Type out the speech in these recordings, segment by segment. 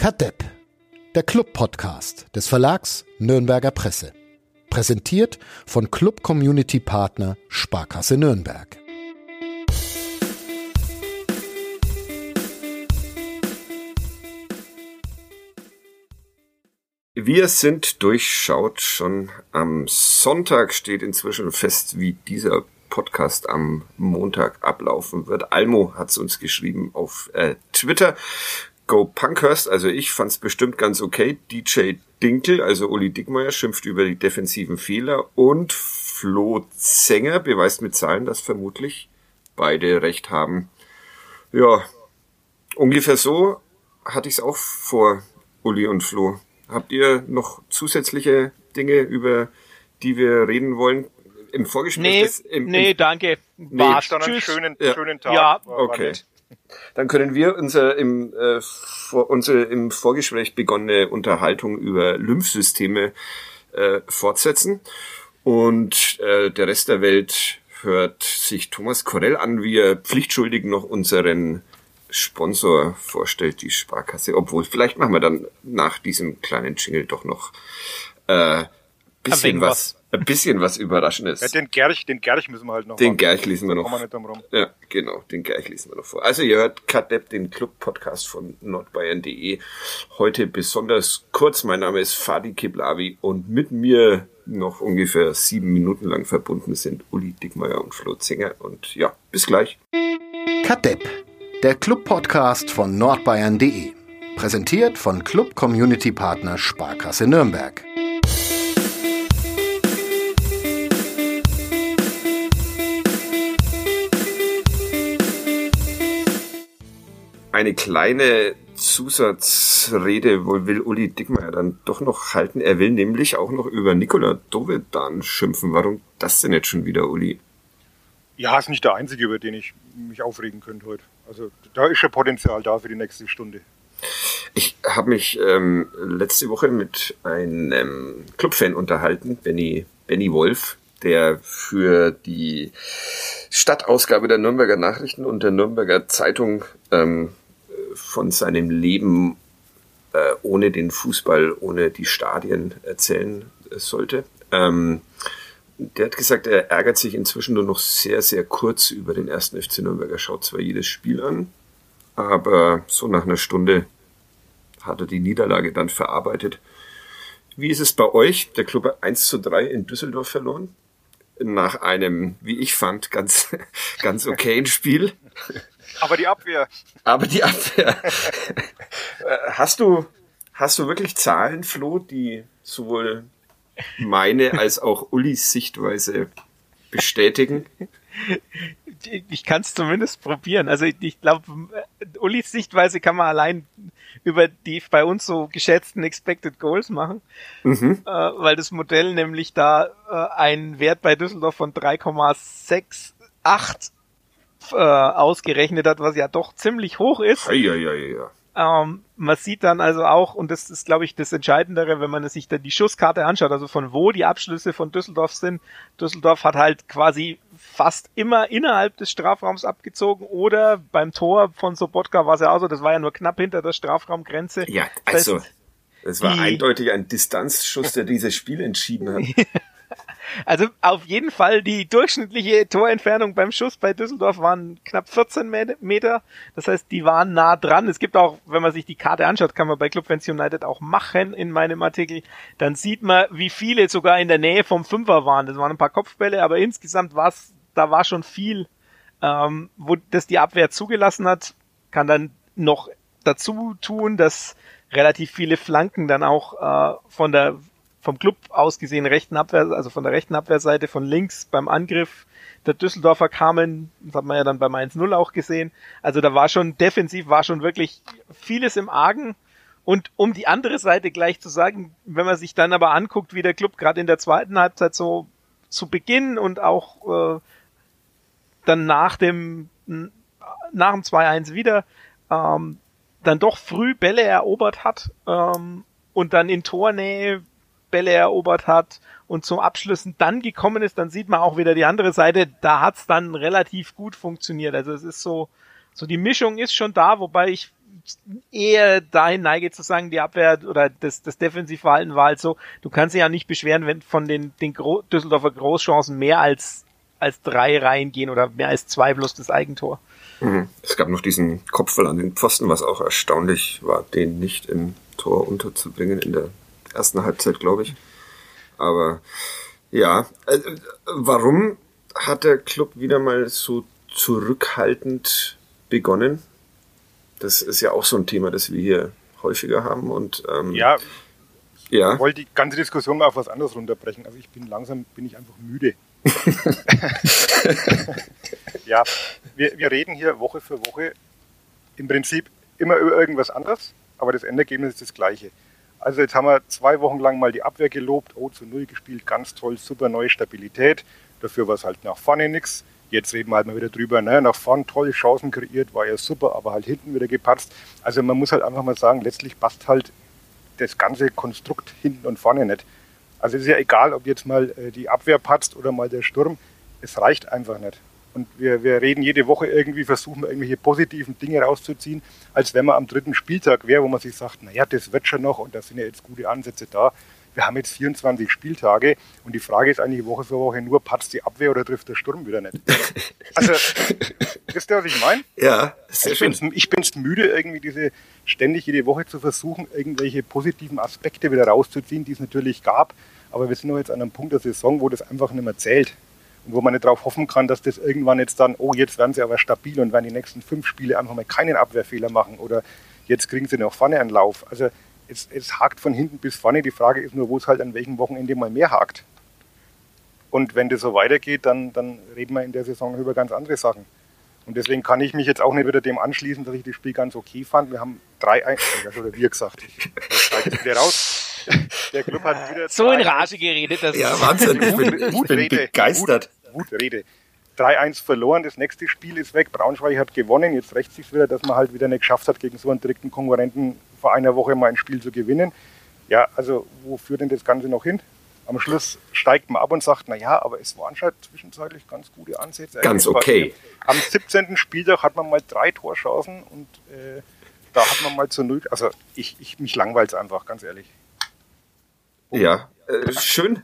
Kadepp, der Club-Podcast des Verlags Nürnberger Presse. Präsentiert von Club Community Partner Sparkasse Nürnberg. Wir sind durchschaut. Schon am Sonntag steht inzwischen fest, wie dieser Podcast am Montag ablaufen wird. Almo hat es uns geschrieben auf äh, Twitter. Go Punkhurst, also ich fand's bestimmt ganz okay. DJ Dinkel, also Uli Dickmeyer, schimpft über die defensiven Fehler und Flo Zenger beweist mit Zahlen, dass vermutlich beide recht haben. Ja, ungefähr so hatte ich's auch vor, Uli und Flo. Habt ihr noch zusätzliche Dinge, über die wir reden wollen? Im Vorgespräch? Nee, des, im, nee im, danke. Nee, War's. Dann einen Tschüss. schönen, Ja. schönen Tag. Ja, Okay. Dann können wir unser im, äh, vor, unsere im Vorgespräch begonnene Unterhaltung über Lymphsysteme äh, fortsetzen. Und äh, der Rest der Welt hört sich Thomas Korell an, wie er pflichtschuldig noch unseren Sponsor vorstellt, die Sparkasse. Obwohl, vielleicht machen wir dann nach diesem kleinen Jingle doch noch äh, bisschen wenig was, ein bisschen was Überraschendes. Ja, den Gerch, den Gerch müssen wir halt noch Den machen. Gerch lesen wir noch. Wir nicht drum rum. Ja, genau, den gleich lesen wir noch vor. Also ihr hört Kadepp, den Club-Podcast von nordbayern.de. Heute besonders kurz. Mein Name ist Fadi Kiblavi und mit mir noch ungefähr sieben Minuten lang verbunden sind Uli Dickmeyer und Flo Zinger. Und ja, bis gleich. Kadepp, der Club-Podcast von nordbayern.de. Präsentiert von Club Community Partner Sparkasse Nürnberg. Eine kleine Zusatzrede will Uli Dickmeyer dann doch noch halten. Er will nämlich auch noch über Nikola Dovedan schimpfen. Warum das denn jetzt schon wieder, Uli? Ja, ist nicht der einzige, über den ich mich aufregen könnte heute. Also da ist schon Potenzial da für die nächste Stunde. Ich habe mich ähm, letzte Woche mit einem Clubfan unterhalten, Benny, Benny Wolf, der für die Stadtausgabe der Nürnberger Nachrichten und der Nürnberger Zeitung ähm, von seinem Leben äh, ohne den Fußball, ohne die Stadien erzählen äh, sollte. Ähm, der hat gesagt, er ärgert sich inzwischen nur noch sehr, sehr kurz über den ersten FC Nürnberg. Er schaut zwar jedes Spiel an, aber so nach einer Stunde hat er die Niederlage dann verarbeitet. Wie ist es bei euch? Der Club hat 1 zu 3 in Düsseldorf verloren. Nach einem, wie ich fand, ganz, ganz okayen Spiel. Aber die Abwehr, Aber die Abwehr. Äh, hast du, hast du wirklich Zahlen, Flo, die sowohl meine als auch Ullis Sichtweise bestätigen? Ich kann es zumindest probieren. Also ich, ich glaube, Ulis Sichtweise kann man allein über die bei uns so geschätzten Expected Goals machen, Mhm. äh, weil das Modell nämlich da äh, einen Wert bei Düsseldorf von 3,68 äh, ausgerechnet hat, was ja doch ziemlich hoch ist. Ja, ja, ja, ja. Ähm, man sieht dann also auch, und das ist, glaube ich, das Entscheidendere, wenn man sich dann die Schusskarte anschaut, also von wo die Abschlüsse von Düsseldorf sind. Düsseldorf hat halt quasi fast immer innerhalb des Strafraums abgezogen oder beim Tor von Sobotka war es ja auch so, das war ja nur knapp hinter der Strafraumgrenze. Ja, Das also, heißt, es war eindeutig ein Distanzschuss, der dieses Spiel entschieden hat. Also auf jeden Fall die durchschnittliche Torentfernung beim Schuss bei Düsseldorf waren knapp 14 Me- Meter. Das heißt, die waren nah dran. Es gibt auch, wenn man sich die Karte anschaut, kann man bei Club Fans United auch machen in meinem Artikel. Dann sieht man, wie viele sogar in der Nähe vom Fünfer waren. Das waren ein paar Kopfbälle, aber insgesamt war es, da war schon viel, ähm, wo das die Abwehr zugelassen hat. Kann dann noch dazu tun, dass relativ viele Flanken dann auch äh, von der vom Club aus gesehen rechten Abwehr, also von der rechten Abwehrseite von links beim Angriff der Düsseldorfer kamen, das hat man ja dann beim 1-0 auch gesehen. Also da war schon defensiv war schon wirklich vieles im Argen. Und um die andere Seite gleich zu sagen, wenn man sich dann aber anguckt, wie der Club gerade in der zweiten Halbzeit so zu Beginn und auch äh, dann nach dem nach dem 2-1 wieder ähm, dann doch früh Bälle erobert hat ähm, und dann in Tornähe Bälle erobert hat und zum Abschlüssen dann gekommen ist, dann sieht man auch wieder die andere Seite, da hat's dann relativ gut funktioniert. Also es ist so, so die Mischung ist schon da, wobei ich eher dahin neige zu sagen, die Abwehr oder das, das Defensivverhalten war halt so, du kannst dich ja nicht beschweren, wenn von den, den Gro Düsseldorfer Großchancen mehr als, als drei Reihen gehen oder mehr als zwei plus das Eigentor. Mhm. Es gab noch diesen Kopfball an den Pfosten, was auch erstaunlich war, den nicht im Tor unterzubringen in der ersten Halbzeit, glaube ich. Aber ja, äh, warum hat der Club wieder mal so zurückhaltend begonnen? Das ist ja auch so ein Thema, das wir hier häufiger haben und ähm, Ja, ja. ich wollte die ganze Diskussion mal auf was anderes runterbrechen. Also ich bin langsam, bin ich einfach müde. ja, wir, wir reden hier Woche für Woche im Prinzip immer über irgendwas anderes, aber das Endergebnis ist das gleiche. Also jetzt haben wir zwei Wochen lang mal die Abwehr gelobt, oh zu null gespielt, ganz toll, super neue Stabilität. Dafür war es halt nach vorne nichts. Jetzt reden wir halt mal wieder drüber, ne? nach vorne tolle Chancen kreiert, war ja super, aber halt hinten wieder gepatzt. Also man muss halt einfach mal sagen, letztlich passt halt das ganze Konstrukt hinten und vorne nicht. Also es ist ja egal, ob jetzt mal äh, die Abwehr patzt oder mal der Sturm. Es reicht einfach nicht. Und wir, wir reden jede Woche irgendwie, versuchen irgendwelche positiven Dinge rauszuziehen, als wenn man am dritten Spieltag wäre, wo man sich sagt, naja, das wird schon noch und da sind ja jetzt gute Ansätze da. Wir haben jetzt 24 Spieltage und die Frage ist eigentlich Woche für Woche nur, patzt die Abwehr oder trifft der Sturm wieder nicht? Also, wisst ihr, was ich meine? Ja, sehr Ich schön. bin's, ich bin's müde, irgendwie diese ständig jede Woche zu versuchen, irgendwelche positiven Aspekte wieder rauszuziehen, die es natürlich gab. Aber wir sind noch jetzt an einem Punkt der Saison, wo das einfach nicht mehr zählt. Und wo man nicht darauf hoffen kann, dass das irgendwann jetzt dann, oh, jetzt werden sie aber stabil und werden die nächsten fünf Spiele einfach mal keinen Abwehrfehler machen oder jetzt kriegen sie noch vorne einen Lauf. Also es, es hakt von hinten bis vorne. Die Frage ist nur, wo es halt an welchem Wochenende mal mehr hakt. Und wenn das so weitergeht, dann, dann reden wir in der Saison über ganz andere Sachen. Und deswegen kann ich mich jetzt auch nicht wieder dem anschließen, dass ich das Spiel ganz okay fand. Wir haben drei, ein oder wir gesagt, steige jetzt wieder raus. Der Club hat wieder So in 3-1 Rage geredet, das Ja, Wahnsinn. Ich bin, ich bin begeistert. Wutrede. 3-1 verloren, das nächste Spiel ist weg. Braunschweig hat gewonnen. Jetzt rächt sich wieder, dass man halt wieder nicht geschafft hat, gegen so einen direkten Konkurrenten vor einer Woche mal ein Spiel zu gewinnen. Ja, also wo führt denn das Ganze noch hin? Am Schluss steigt man ab und sagt, na ja, aber es waren schon zwischenzeitlich ganz gute Ansätze. Ganz Es okay. Am 17. Spieltag hat man mal drei Torchancen und äh, da hat man mal zu null. Also ich, ich mich langweilt einfach, ganz ehrlich. Ja, äh, schön.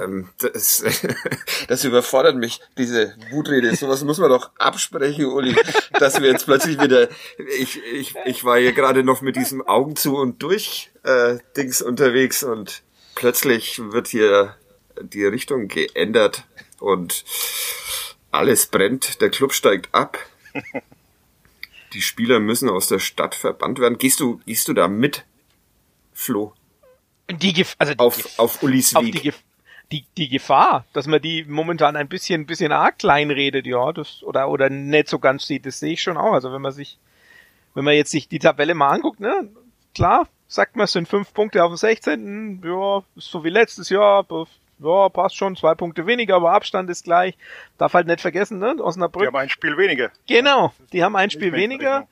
Ähm, das, das überfordert mich, diese Wutrede. Sowas muss man doch absprechen, Uli, dass wir jetzt plötzlich wieder. Ich, ich, ich war hier gerade noch mit diesem Augen zu und durch äh, Dings unterwegs und plötzlich wird hier die Richtung geändert und alles brennt. Der Club steigt ab. Die Spieler müssen aus der Stadt verbannt werden. Gehst du, gehst du da mit, Flo? Die, Gef also die, Auf, auf Ulis auf Weg. die, Gef die, die Gefahr, dass man die momentan ein bisschen, bisschen arg klein redet, ja, das, oder, oder nicht so ganz sieht, das sehe ich schon auch. Also wenn man sich, wenn man jetzt sich die Tabelle mal anguckt, ne, klar, sagt man, es sind fünf Punkte auf dem 16. Ja, ist so wie letztes Jahr. Ja, passt schon. Zwei Punkte weniger, aber Abstand ist gleich. Darf halt nicht vergessen, ne? Osnabrück. haben ein Spiel weniger. Genau. Die haben ein Spiel weniger. Rechnung.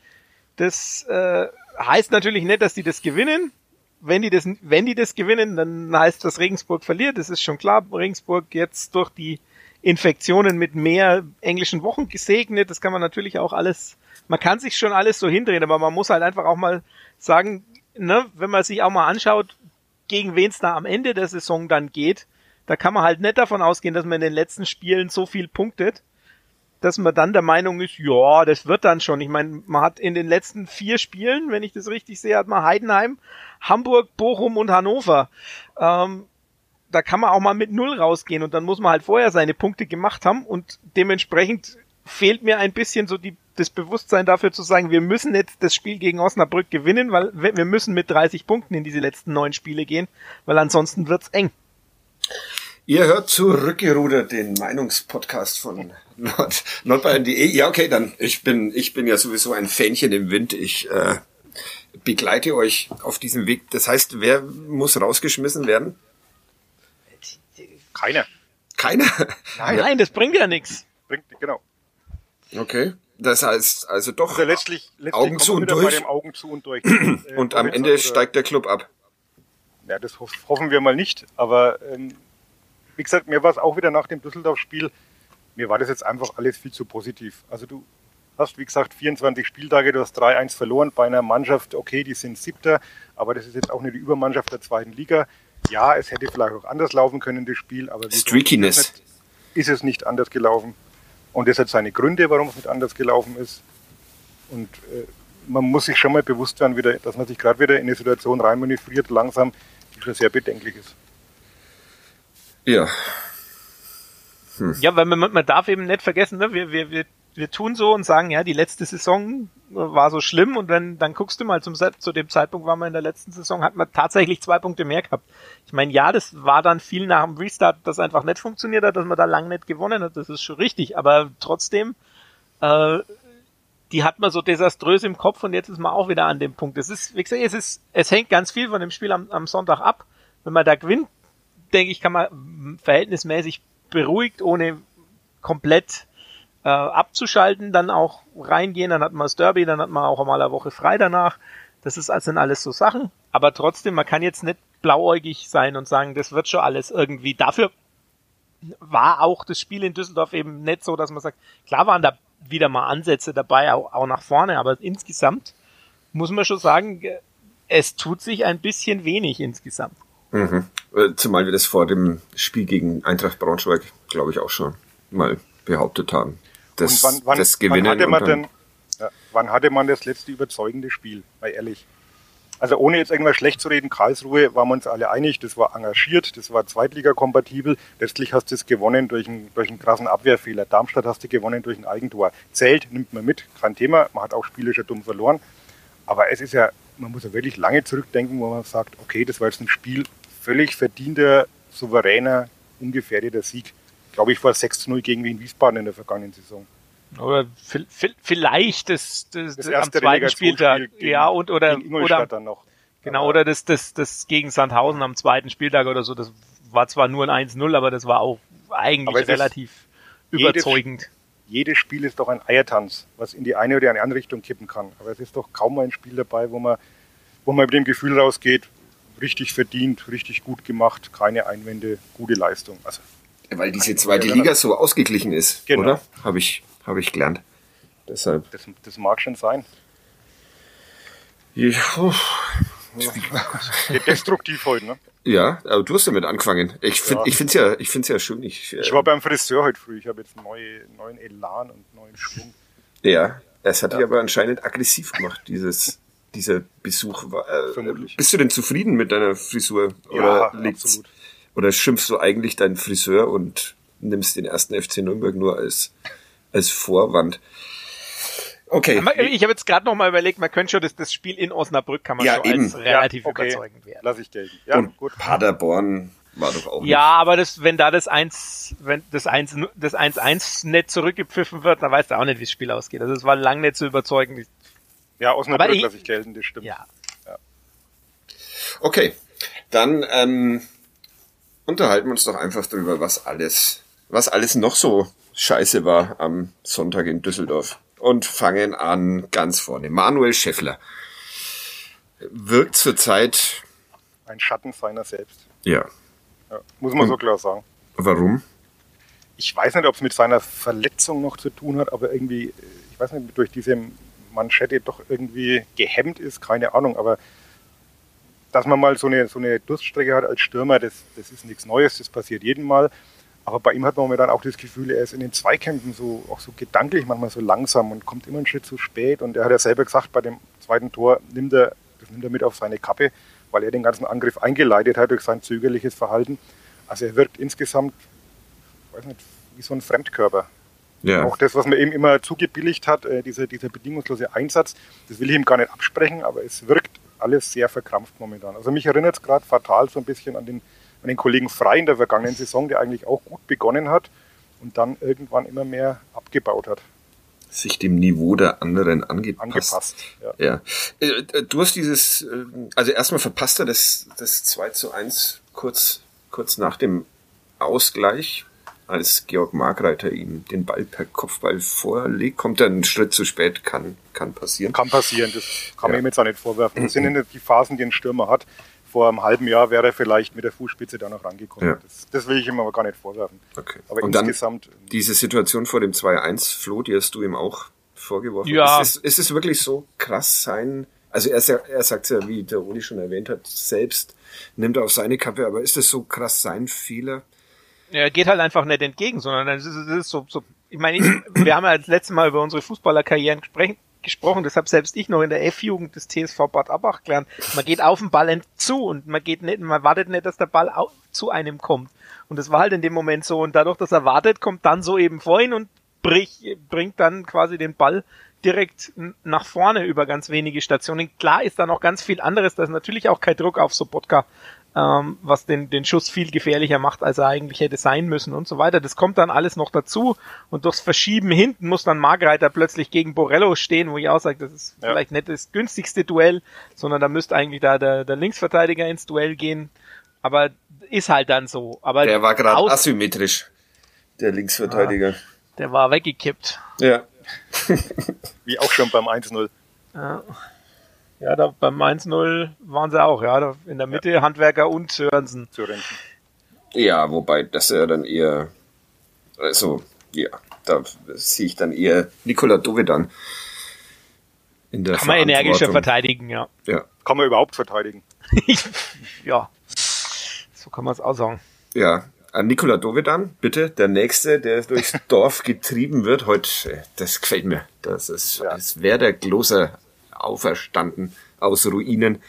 Das äh, heißt natürlich nicht, dass die das gewinnen. Wenn die das, wenn die das gewinnen, dann heißt das Regensburg verliert. Das ist schon klar. Regensburg jetzt durch die Infektionen mit mehr englischen Wochen gesegnet. Das kann man natürlich auch alles, man kann sich schon alles so hindrehen, aber man muss halt einfach auch mal sagen, ne, wenn man sich auch mal anschaut, gegen wen es da am Ende der Saison dann geht, da kann man halt nicht davon ausgehen, dass man in den letzten Spielen so viel punktet, dass man dann der Meinung ist, ja, das wird dann schon. Ich meine, man hat in den letzten vier Spielen, wenn ich das richtig sehe, hat man Heidenheim, Hamburg, Bochum und Hannover. Ähm, da kann man auch mal mit Null rausgehen und dann muss man halt vorher seine Punkte gemacht haben und dementsprechend fehlt mir ein bisschen so die, das Bewusstsein dafür zu sagen, wir müssen jetzt das Spiel gegen Osnabrück gewinnen, weil wir müssen mit 30 Punkten in diese letzten neun Spiele gehen, weil ansonsten wird's eng. Ihr hört zurückgerudert den Meinungspodcast von Nord, nordbayern.de. Ja, okay, dann ich bin ich bin ja sowieso ein Fähnchen im Wind. Ich äh, begleite euch auf diesem Weg. Das heißt, wer muss rausgeschmissen werden? Keiner. Keiner. Nein, das bringt ja nichts. Bringt, genau. Okay. Das heißt also doch Also letztlich, letztlich Augen zu und durch. dem Augen zu und durch. Äh, und am Ende oder- steigt der Club ab. Ja, das hoff, hoffen wir mal nicht. Aber ähm, wie gesagt, mir war es auch wieder nach dem Düsseldorf-Spiel, mir war das jetzt einfach alles viel zu positiv. Also du hast, wie gesagt, 24 Spieltage, du hast 3-1 verloren bei einer Mannschaft, okay, die sind siebter, aber das ist jetzt auch nicht die Übermannschaft der zweiten Liga. Ja, es hätte vielleicht auch anders laufen können, das Spiel, aber Streakiness. ist es nicht anders gelaufen. Und das hat seine Gründe, warum es nicht anders gelaufen ist. Und äh, man muss sich schon mal bewusst werden, wieder, dass man sich gerade wieder in eine Situation reinmanövriert, langsam, die schon sehr bedenklich ist. Ja. Hm. Ja, weil man, man darf eben nicht vergessen, ne? wir, wir, wir, wir tun so und sagen, ja, die letzte Saison war so schlimm und wenn, dann guckst du mal zum, zu dem Zeitpunkt waren wir in der letzten Saison, hat man tatsächlich zwei Punkte mehr gehabt. Ich meine, ja, das war dann viel nach dem Restart, das einfach nicht funktioniert hat, dass man da lang nicht gewonnen hat, das ist schon richtig, aber trotzdem, äh, die hat man so desaströs im Kopf und jetzt ist man auch wieder an dem Punkt. Es ist, wie gesagt, es ist, es hängt ganz viel von dem Spiel am, am Sonntag ab. Wenn man da gewinnt, denke ich, kann man verhältnismäßig beruhigt, ohne komplett äh, abzuschalten, dann auch reingehen, dann hat man das Derby, dann hat man auch einmal eine Woche frei danach. Das ist also sind alles so Sachen. Aber trotzdem, man kann jetzt nicht blauäugig sein und sagen, das wird schon alles irgendwie. Dafür war auch das Spiel in Düsseldorf eben nicht so, dass man sagt, klar waren da wieder mal Ansätze dabei, auch, auch nach vorne, aber insgesamt muss man schon sagen, es tut sich ein bisschen wenig insgesamt. Mhm. Äh, zumal wir das vor dem Spiel gegen Eintracht Braunschweig, glaube ich, auch schon mal behauptet haben. Das, wann, wann, das Gewinnen wann hatte man denn, ja, wann hatte man das letzte überzeugende Spiel? Mal ehrlich. Also ohne jetzt irgendwas schlecht zu reden, Karlsruhe waren wir uns alle einig, das war engagiert, das war Zweitliga-kompatibel. Letztlich hast du es gewonnen durch einen, durch einen krassen Abwehrfehler. Darmstadt hast du gewonnen durch ein Eigentor. Zählt, nimmt man mit, kein Thema. Man hat auch spielisch dumm verloren. Aber es ist ja, man muss ja wirklich lange zurückdenken, wo man sagt, okay, das war jetzt ein Spiel, völlig verdienter, souveräner, ungefährdeter Sieg. Glaube ich, war 6 zu 0 gegen Wien Wiesbaden in der vergangenen Saison. Oder vielleicht das, das, das am zweiten Spieltag. Ja, und oder, oder dann noch. Genau, oder das, das, das gegen Sandhausen am zweiten Spieltag oder so. Das war zwar nur ein 1-0, aber das war auch eigentlich relativ überzeugend. Jedes, jedes Spiel ist doch ein Eiertanz, was in die eine oder die andere Richtung kippen kann. Aber es ist doch kaum ein Spiel dabei, wo man, wo man mit dem Gefühl rausgeht, richtig verdient, richtig gut gemacht, keine Einwände, gute Leistung. Also, Weil diese zweite Liga so ausgeglichen ist, genau. oder? Habe ich, hab ich gelernt. Deshalb. Das, das mag schon sein. Ja, Destruktiv heute, ne? Ja, aber du hast damit angefangen. Ich finde, ja. es ja, ich finde ja schön. Ich, äh, ich war beim Friseur heute früh. Ich habe jetzt neue, neuen Elan und neuen Schwung. Ja, es hat ja. dich aber anscheinend aggressiv gemacht, dieses dieser Besuch war. Äh, bist du denn zufrieden mit deiner Frisur? Oder ja, absolut. Oder schimpfst du eigentlich deinen Friseur und nimmst den ersten FC Nürnberg nur als, als Vorwand? Okay. Ich habe jetzt gerade noch mal überlegt, man könnte schon das, das Spiel in Osnabrück kann man ja, schon eben. als relativ ja, okay. überzeugend werden. Lass ich gelten. Ja, und gut. Paderborn war doch auch. Ja, nicht. aber das, wenn da das 1, wenn das 1, das 1-1 nicht zurückgepfiffen wird, dann weißt du auch nicht, wie das Spiel ausgeht. Also es war lang nicht so überzeugend. Ja, Osnabrück lasse ich gelten, das stimmt. Ja. ja. Okay, dann ähm, unterhalten wir uns doch einfach drüber, was alles, was alles noch so scheiße war am Sonntag in Düsseldorf. Und fangen an ganz vorne. Manuel Scheffler wirkt zurzeit ein Schatten seiner selbst. Ja. ja muss man Und so klar sagen. Warum? Ich weiß nicht, ob es mit seiner Verletzung noch zu tun hat, aber irgendwie, ich weiß nicht, durch diese Manschette doch irgendwie gehemmt ist, keine Ahnung, aber dass man mal so eine, so eine Durststrecke hat als Stürmer, das, das ist nichts Neues, das passiert jedem Mal. Aber bei ihm hat man dann auch das Gefühl, er ist in den Zweikämpfen so, auch so gedanklich manchmal so langsam und kommt immer einen Schritt zu spät. Und er hat ja selber gesagt, bei dem zweiten Tor nimmt er, das nimmt er mit auf seine Kappe, weil er den ganzen Angriff eingeleitet hat durch sein zögerliches Verhalten. Also er wirkt insgesamt, weiß nicht, wie so ein Fremdkörper. Ja. Auch das, was man eben immer zugebilligt hat, äh, dieser, dieser bedingungslose Einsatz, das will ich ihm gar nicht absprechen, aber es wirkt alles sehr verkrampft momentan. Also mich erinnert es gerade fatal so ein bisschen an den, an den Kollegen Frei in der vergangenen Saison, der eigentlich auch gut begonnen hat und dann irgendwann immer mehr abgebaut hat. Sich dem Niveau der anderen angepasst. Angepasst, ja. ja. Äh, äh, du hast dieses, äh, also erstmal verpasst er das, das 2 zu 1 kurz, kurz nach dem Ausgleich als Georg Margreiter ihm den Ball per Kopfball vorlegt, kommt er einen Schritt zu spät, kann, kann passieren. Kann passieren, das kann ja. man ihm jetzt auch nicht vorwerfen. Das sind die Phasen, die ein Stürmer hat. Vor einem halben Jahr wäre er vielleicht mit der Fußspitze da noch rangekommen. Ja. Das, das, will ich ihm aber gar nicht vorwerfen. Okay. Aber Und insgesamt. Dann diese Situation vor dem 2-1, Flo, die hast du ihm auch vorgeworfen. Ja. Ist, es, ist es wirklich so krass sein? Also er, er sagt ja, wie der Uli schon erwähnt hat, selbst nimmt er auf seine Kappe, aber ist es so krass sein Fehler? Er geht halt einfach nicht entgegen, sondern es ist, es ist so, so, ich meine, ich, wir haben ja das letzte Mal über unsere Fußballerkarrieren gespräch, gesprochen, deshalb selbst ich noch in der F-Jugend des TSV Bad Abach gelernt. Man geht auf den Ball zu und man geht nicht, man wartet nicht, dass der Ball au zu einem kommt. Und das war halt in dem Moment so und dadurch, dass er wartet, kommt dann so eben vorhin und brich, bringt dann quasi den Ball direkt nach vorne über ganz wenige Stationen. Klar ist da noch ganz viel anderes, da ist natürlich auch kein Druck auf Sobotka, ähm, was den, den Schuss viel gefährlicher macht, als er eigentlich hätte sein müssen und so weiter. Das kommt dann alles noch dazu und durchs Verschieben hinten muss dann Margreiter plötzlich gegen Borello stehen, wo ich auch sage, das ist Ja. vielleicht nicht das günstigste Duell, sondern da müsste eigentlich da der, der Linksverteidiger ins Duell gehen. Aber ist halt dann so. Aber Der war gerade asymmetrisch, der Linksverteidiger. der war weggekippt. Ja. Wie auch schon beim 1-0. Ja. Ja, da beim 1-0 waren sie auch, ja. Da in der Mitte Handwerker und Sörensen. zu Renten. Ja, wobei das ja dann eher, also, ja, da sehe ich dann eher Nikola Dovedan in der Kann man energischer verteidigen, ja. Ja, Kann man überhaupt verteidigen. ja. So kann man es auch sagen. ja. An Nikola Dovedan, bitte, der Nächste, der durchs Dorf getrieben wird. Heute, das gefällt mir. Das ist, Ja. als wäre der Gloser auferstanden aus Ruinen.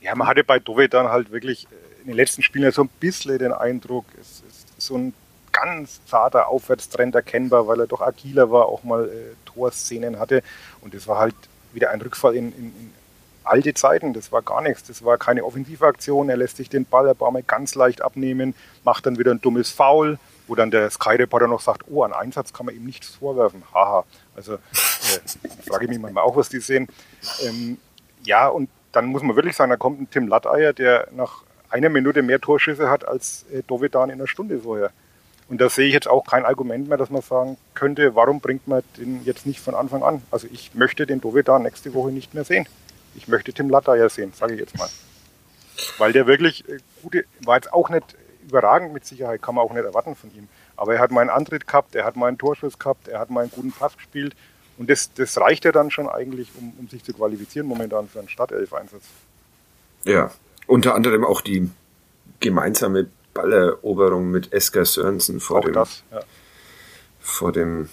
Ja, man hatte bei Dove dann halt wirklich äh, in den letzten Spielen so ein bisschen den Eindruck, es ist so ein ganz zarter Aufwärtstrend erkennbar, weil er doch agiler war, auch mal äh, Torszenen hatte. Und das war halt wieder ein Rückfall in, in, in alte Zeiten. Das war gar nichts. Das war keine Offensivaktion. Er lässt sich den Ball ein paar Mal ganz leicht abnehmen, macht dann wieder ein dummes Foul, wo dann der Sky-Reporter noch sagt, oh, an Einsatz kann man ihm nichts vorwerfen. Haha. Also frage ich mich manchmal auch, was die sehen. Ähm, ja, und dann muss man wirklich sagen, da kommt ein Tim Latteier, der nach einer Minute mehr Torschüsse hat als äh, Dovedan in einer Stunde vorher. Und da sehe ich jetzt auch kein Argument mehr, dass man sagen könnte, warum bringt man den jetzt nicht von Anfang an? Also ich möchte den Dovedan nächste Woche nicht mehr sehen. Ich möchte Tim Latteier sehen, sage ich jetzt mal. Weil der wirklich äh, gute, war jetzt auch nicht überragend mit Sicherheit, kann man auch nicht erwarten von ihm. Aber er hat mal einen Antritt gehabt, er hat mal einen Torschuss gehabt, er hat mal einen guten Pass gespielt. Und das, das reicht ja dann schon eigentlich, um, um sich zu qualifizieren momentan für einen Startelf-Einsatz. Ja, unter anderem auch die gemeinsame Balleroberung mit Esker Sörensen vor Auch dem, das. Ja. vor dem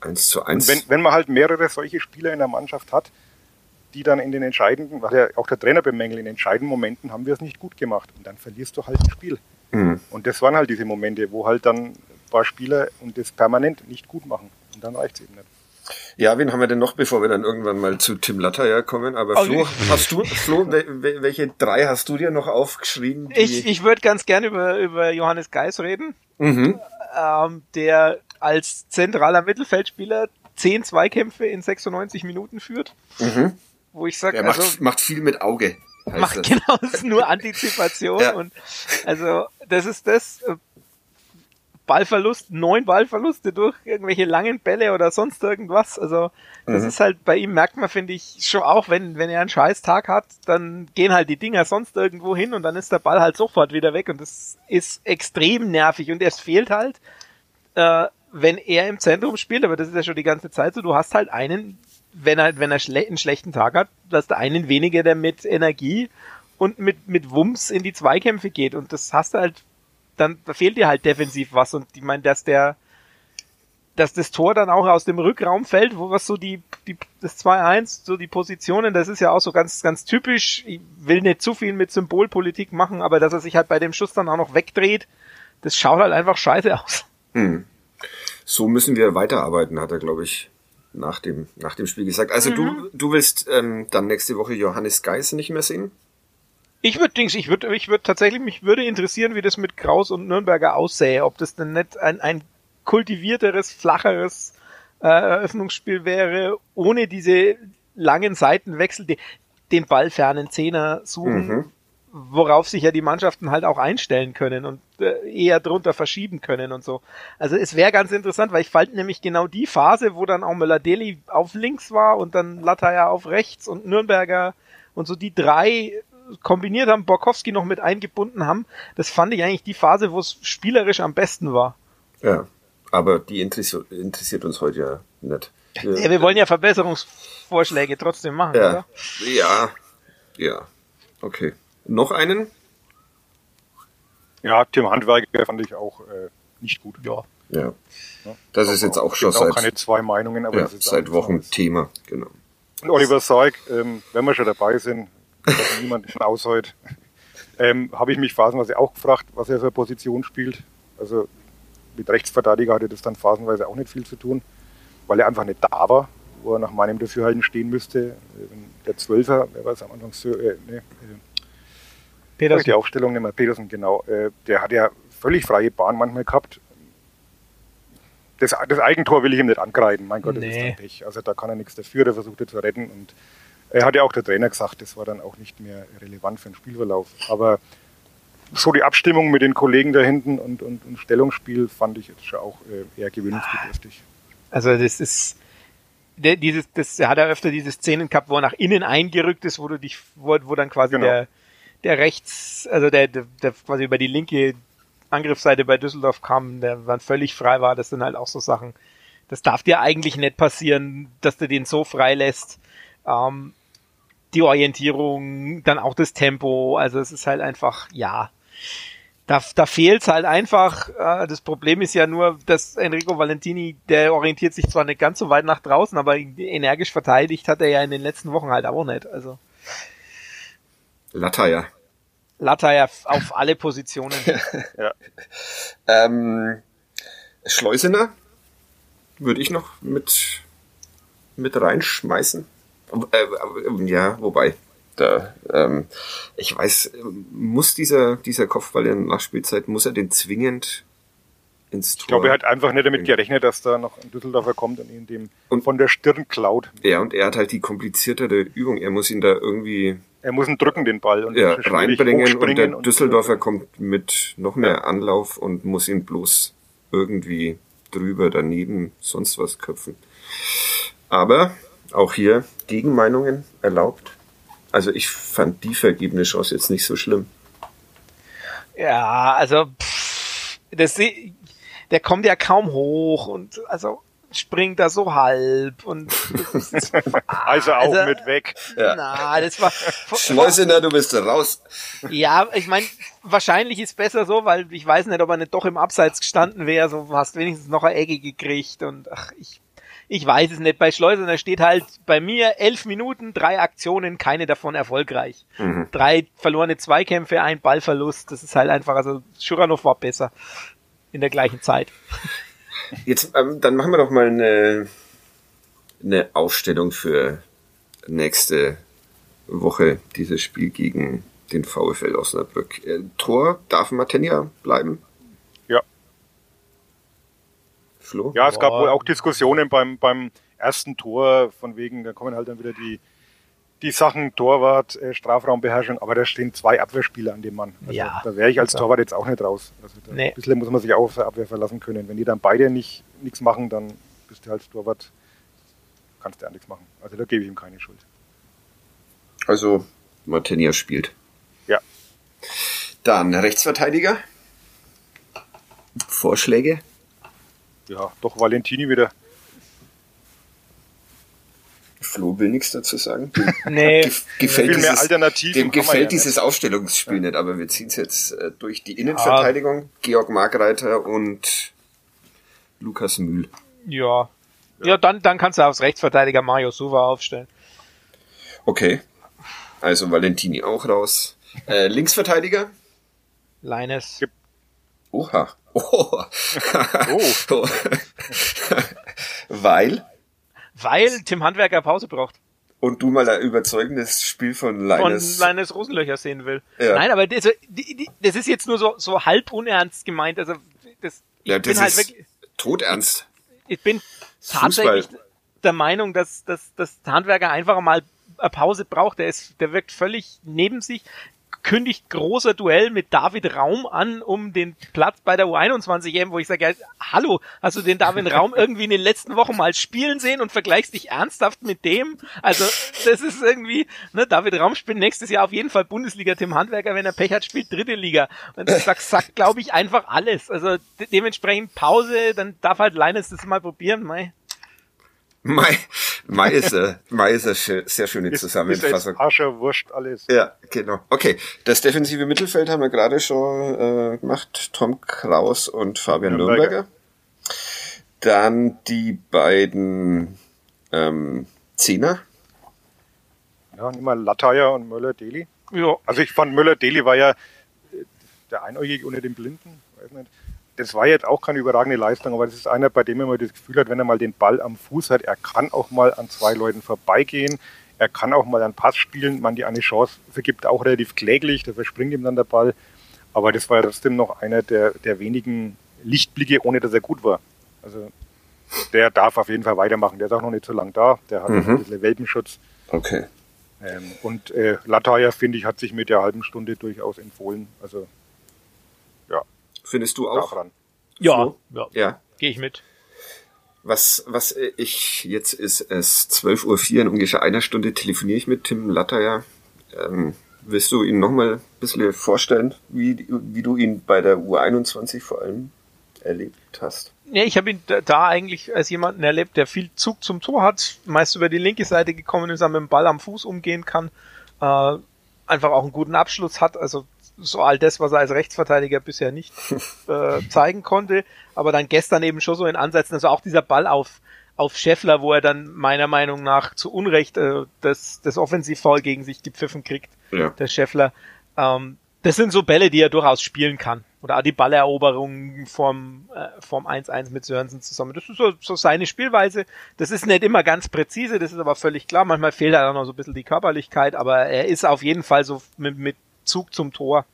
1 zu 1. Und wenn, wenn man halt mehrere solche Spieler in der Mannschaft hat, die dann in den entscheidenden, was ja auch der Trainer bemängelt, in entscheidenden Momenten haben wir es nicht gut gemacht. Und dann verlierst du halt ein Spiel. Mhm. Und das waren halt diese Momente, wo halt dann ein paar Spieler und das permanent nicht gut machen. Und dann reicht es eben nicht. Ja, wen haben wir denn noch, bevor wir dann irgendwann mal zu Tim Latteier kommen? Aber Oh, Flo, ich- hast du, Flo, wel- wel- welche drei hast du dir noch aufgeschrieben? Ich, ich würde ganz gerne über, über Johannes Geis reden, mhm. ähm, der als zentraler Mittelfeldspieler 10 Zweikämpfe in 96 Minuten führt. Mhm. Wo ich sage, Er macht, also macht viel mit Auge. heißt macht das. genau das ist nur Antizipation Ja. und also das ist das äh, Ballverlust, neun Ballverluste durch irgendwelche langen Bälle oder sonst irgendwas. Also das Mhm. ist halt bei ihm merkt man finde ich schon auch, wenn wenn er einen scheiß Tag hat, dann gehen halt die Dinger sonst irgendwo hin und dann ist der Ball halt sofort wieder weg und das ist extrem nervig und es fehlt halt äh, wenn er im Zentrum spielt, aber das ist ja schon die ganze Zeit so, du hast halt einen, wenn er, wenn er schle einen schlechten Tag hat, du hast einen weniger, der mit Energie und mit, mit Wumms in die Zweikämpfe geht. Und das hast du halt, dann da fehlt dir halt defensiv was. Und ich meine, dass der, dass das Tor dann auch aus dem Rückraum fällt, wo was so die, die das 2-1, so die Positionen, das ist ja auch so ganz, ganz typisch. Ich will nicht zu viel mit Symbolpolitik machen, aber dass er sich halt bei dem Schuss dann auch noch wegdreht, das schaut halt einfach scheiße aus. Hm. So müssen wir weiterarbeiten, hat er, glaube ich, nach dem, nach dem Spiel gesagt. Also Mhm. du, du willst ähm, dann nächste Woche Johannes Geis nicht mehr sehen? Ich würde Dings, ich würde, ich würde tatsächlich, mich würde interessieren, wie das mit Kraus und Nürnberger aussähe, ob das denn nicht ein, ein kultivierteres, flacheres äh, Eröffnungsspiel wäre, ohne diese langen Seitenwechsel, die, den ballfernen Zehner suchen, Mhm. worauf sich ja die Mannschaften halt auch einstellen können und äh, eher drunter verschieben können und so. Also es wäre ganz interessant, weil ich fand nämlich genau die Phase, wo dann auch Möller-Deli auf links war und dann Latteier auf rechts und Nürnberger und so die drei kombiniert haben, Borkowski noch mit eingebunden haben, das fand ich eigentlich die Phase, wo es spielerisch am besten war. Ja. Aber die interessiert, uns heute ja nicht. Ja, wir wollen ja Verbesserungsvorschläge trotzdem machen, ja, oder? ja, ja. Okay. Noch einen? Ja, Tim Handwerker fand ich auch äh, nicht gut. Ja. Ja. Das ist jetzt auch schon Gibt auch seit, keine zwei Meinungen, aber ja, das ist seit Wochen. Thema. Genau. Und Oliver Seig, ähm, wenn wir schon dabei sind, dass niemand schon ausheut, ähm, habe ich mich phasenweise auch gefragt, was er für Position spielt. Also mit Rechtsverteidiger hatte das dann phasenweise auch nicht viel zu tun, weil er einfach nicht da war, wo er nach meinem Dafürhalten stehen müsste. Ähm, Der Zwölfer, wer war es am Anfang äh, nee, äh, Petersen. die Aufstellung nicht mehr, Petersen, genau, äh, der hat ja völlig freie Bahn manchmal gehabt. Das, das Eigentor will ich ihm nicht angreifen, mein Gott, das ist Nee. dann Pech. Also da kann er nichts dafür, der versucht er zu retten und er hat ja auch der Trainer gesagt, das war dann auch nicht mehr relevant für den Spielverlauf. Aber so die Abstimmung mit den Kollegen da hinten und, und, und Stellungsspiel fand ich jetzt schon auch äh, eher gewöhnungsbedürftig. Also das ist dieses, das er hat er öfter diese Szenen gehabt, wo er nach innen eingerückt ist, wo du dich, wo, wo dann quasi Genau. der, der rechts, also der, der, der quasi über die linke Angriffsseite bei Düsseldorf kam, der dann völlig frei war. Das sind halt auch so Sachen. Das darf dir eigentlich nicht passieren, dass du den so frei lässt. Ähm, die Orientierung, dann auch das Tempo, also es ist halt einfach, ja, da, da fehlt's halt einfach. Äh, das Problem ist ja nur, dass Enrico Valentini, der orientiert sich zwar nicht ganz so weit nach draußen, aber energisch verteidigt hat er ja in den letzten Wochen halt auch nicht. Also Lataya. Latta ja auf alle Positionen. Ähm, Schleusener würde ich noch mit, mit reinschmeißen. Äh, äh, ja, wobei, da, ähm, ich weiß, muss dieser, dieser Kopfball in der Nachspielzeit, muss er den zwingend ins Tor? Ich glaube, er hat einfach nicht damit gerechnet, dass da noch ein Düsseldorfer kommt und ihn dem Und- von der Stirn klaut. Ja, und er hat halt die kompliziertere Übung. Er muss ihn da irgendwie Er muss ihn drücken, den Ball, und ja, reinbringen und der Düsseldorfer kommt mit noch mehr Anlauf und muss ihn bloß irgendwie drüber, daneben, sonst was köpfen. Aber auch hier Gegenmeinungen erlaubt. Also ich fand die vergebene Chance jetzt nicht so schlimm. Ja, also pff, das, der kommt ja kaum hoch und also springt da so halb und Also auch Also- mit weg. Ja. na, das war Schleusener, du bist raus. Ja, ich meine, wahrscheinlich ist besser so, weil ich weiß nicht, ob er nicht doch im Abseits gestanden wäre, so hast wenigstens noch eine Ecke gekriegt und ach, ich, ich weiß es nicht. Bei Schleusener steht halt bei mir elf Minuten, drei Aktionen, keine davon erfolgreich. Mhm. Drei verlorene Zweikämpfe, ein Ballverlust, das ist halt einfach, also Schuranov war besser in der gleichen Zeit. Jetzt, ähm, dann machen wir doch mal eine, eine Aufstellung für nächste Woche, dieses Spiel gegen den VfL Osnabrück. Äh, Tor darf Martenia bleiben? Ja. Flo? Ja, es gab Boah. wohl auch Diskussionen beim, beim ersten Tor, von wegen, da kommen halt dann wieder die, die Sachen Torwart, äh, Strafraumbeherrschung, aber da stehen zwei Abwehrspieler an dem Mann. Also Ja. Da wäre ich als Torwart jetzt auch nicht raus. Also da, Nee. Ein bisschen muss man sich auch auf Abwehr verlassen können. Wenn die dann beide nicht nichts machen, dann bist du als Torwart, kannst du ja nichts machen. Also da gebe ich ihm keine Schuld. Also Martenia spielt. Ja. Dann Rechtsverteidiger. Vorschläge? Ja, doch Valentini wieder. Flo will nichts dazu sagen. Nee, Gef gefällt Viel mehr dieses, Alternativen dem gefällt ja dieses Aufstellungsspiel nicht, aber wir ziehen es jetzt äh, durch die Innenverteidigung. Georg Markreiter und Lukas Mühl. ja. Ja, dann, dann kannst du aufs Rechtsverteidiger Mario Suva aufstellen. Okay. Also Valentini auch raus. Äh, Linksverteidiger? Leines. Gibt- Oha. Oh. Oh. Weil? Weil Tim Handwerker Pause braucht. Und du mal ein überzeugendes Spiel von von Leines. Leines Rosenlöcher sehen will. Ja. Nein, aber das, das ist jetzt nur so, so halb unernst gemeint. Also das, ich ja, das bin halt ist wirklich, todernst. ich bin Fußball. tatsächlich der Meinung, dass, dass, dass der Handwerker einfach mal eine Pause braucht. Der ist, der wirkt völlig neben sich. Kündigt großer Duell mit David Raum an um den Platz bei der U21 EM, wo ich sage, hallo, hast du den David Raum irgendwie in den letzten Wochen mal spielen sehen und vergleichst dich ernsthaft mit dem? Also das ist irgendwie, ne, David Raum spielt nächstes Jahr auf jeden Fall Bundesliga, Tim Handwerker, wenn er Pech hat, spielt dritte Liga. Und das sagt, sagt glaube ich, einfach alles. Also de dementsprechend Pause, dann darf halt Leines das mal probieren, mei. Mai, Mai ist, äh, Mai ist eine sehr schöne Zusammenfassung. Ist Asche, Wurscht, alles. Ja, genau. Okay, das defensive Mittelfeld haben wir gerade schon äh, gemacht. Tom Kraus und Fabian Nürnberger. Nürnberger. Dann die beiden ähm, Zehner. Ja, immer Lataya und Möller-Deli. Ja. Also ich fand Möller-Deli war ja äh, der Einäugige unter den Blinden. Weiß nicht das war jetzt auch keine überragende Leistung, aber das ist einer, bei dem man das Gefühl hat, wenn er mal den Ball am Fuß hat, er kann auch mal an zwei Leuten vorbeigehen, er kann auch mal einen Pass spielen, man die eine Chance vergibt auch relativ kläglich, da verspringt ihm dann der Ball. Aber das war trotzdem noch einer der, der wenigen Lichtblicke, ohne dass er gut war. Also der darf auf jeden Fall weitermachen. Der ist auch noch nicht so lang da. Der hat mhm. ein bisschen Welpenschutz. Okay. Ähm, und äh, Lataya, finde ich, hat sich mit der halben Stunde durchaus empfohlen. Also Findest du auch? Daran. Ja, ja. ja. Gehe ich mit. Was, was ich, jetzt ist es 12.04 Uhr, in ungefähr einer Stunde telefoniere ich mit Tim Latter, ähm, willst du ihn nochmal ein bisschen vorstellen, wie, wie du ihn bei der U21 vor allem erlebt hast? Ja, ich habe ihn da eigentlich als jemanden erlebt, der viel Zug zum Tor hat, meist über die linke Seite gekommen ist, mit dem Ball am Fuß umgehen kann, äh, einfach auch einen guten Abschluss hat, also so all das, was er als Rechtsverteidiger bisher nicht äh, zeigen konnte, aber dann gestern eben schon so in Ansätzen, also auch dieser Ball auf auf Scheffler, wo er dann meiner Meinung nach zu Unrecht äh, das, das Offensivfoul gegen sich gepfiffen kriegt, ja. der Scheffler. Ähm, das sind so Bälle, die er durchaus spielen kann. Oder auch die Balleroberung vom, äh, vom 1-1 mit Sörensen zusammen. Das ist so, so seine Spielweise. Das ist nicht immer ganz präzise, das ist aber völlig klar. Manchmal fehlt halt auch noch so ein bisschen die Körperlichkeit, aber er ist auf jeden Fall so mit, mit Zug zum Tor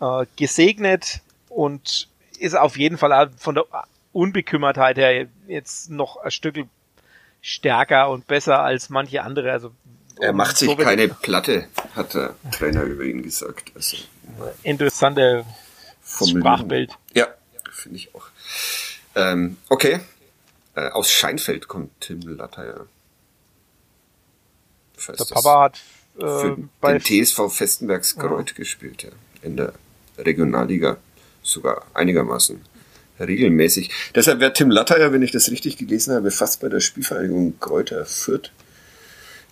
äh, gesegnet und ist auf jeden Fall von der Unbekümmertheit her jetzt noch ein Stück stärker und besser als manche andere. Also er macht sich so keine Platte, hat der Trainer über ihn gesagt. Also, interessante Sprachbild. Ja, finde ich auch. Ähm, okay. Äh, aus Scheinfeld kommt Tim Latter, ja. Der Papa hat für bei den TSV Festenbergs Greuth ja. gespielt, ja. In der Regionalliga sogar einigermaßen regelmäßig. Deshalb wäre Tim Latter, wenn ich das richtig gelesen habe, fast bei der Spielvereinigung Kräuter Fürth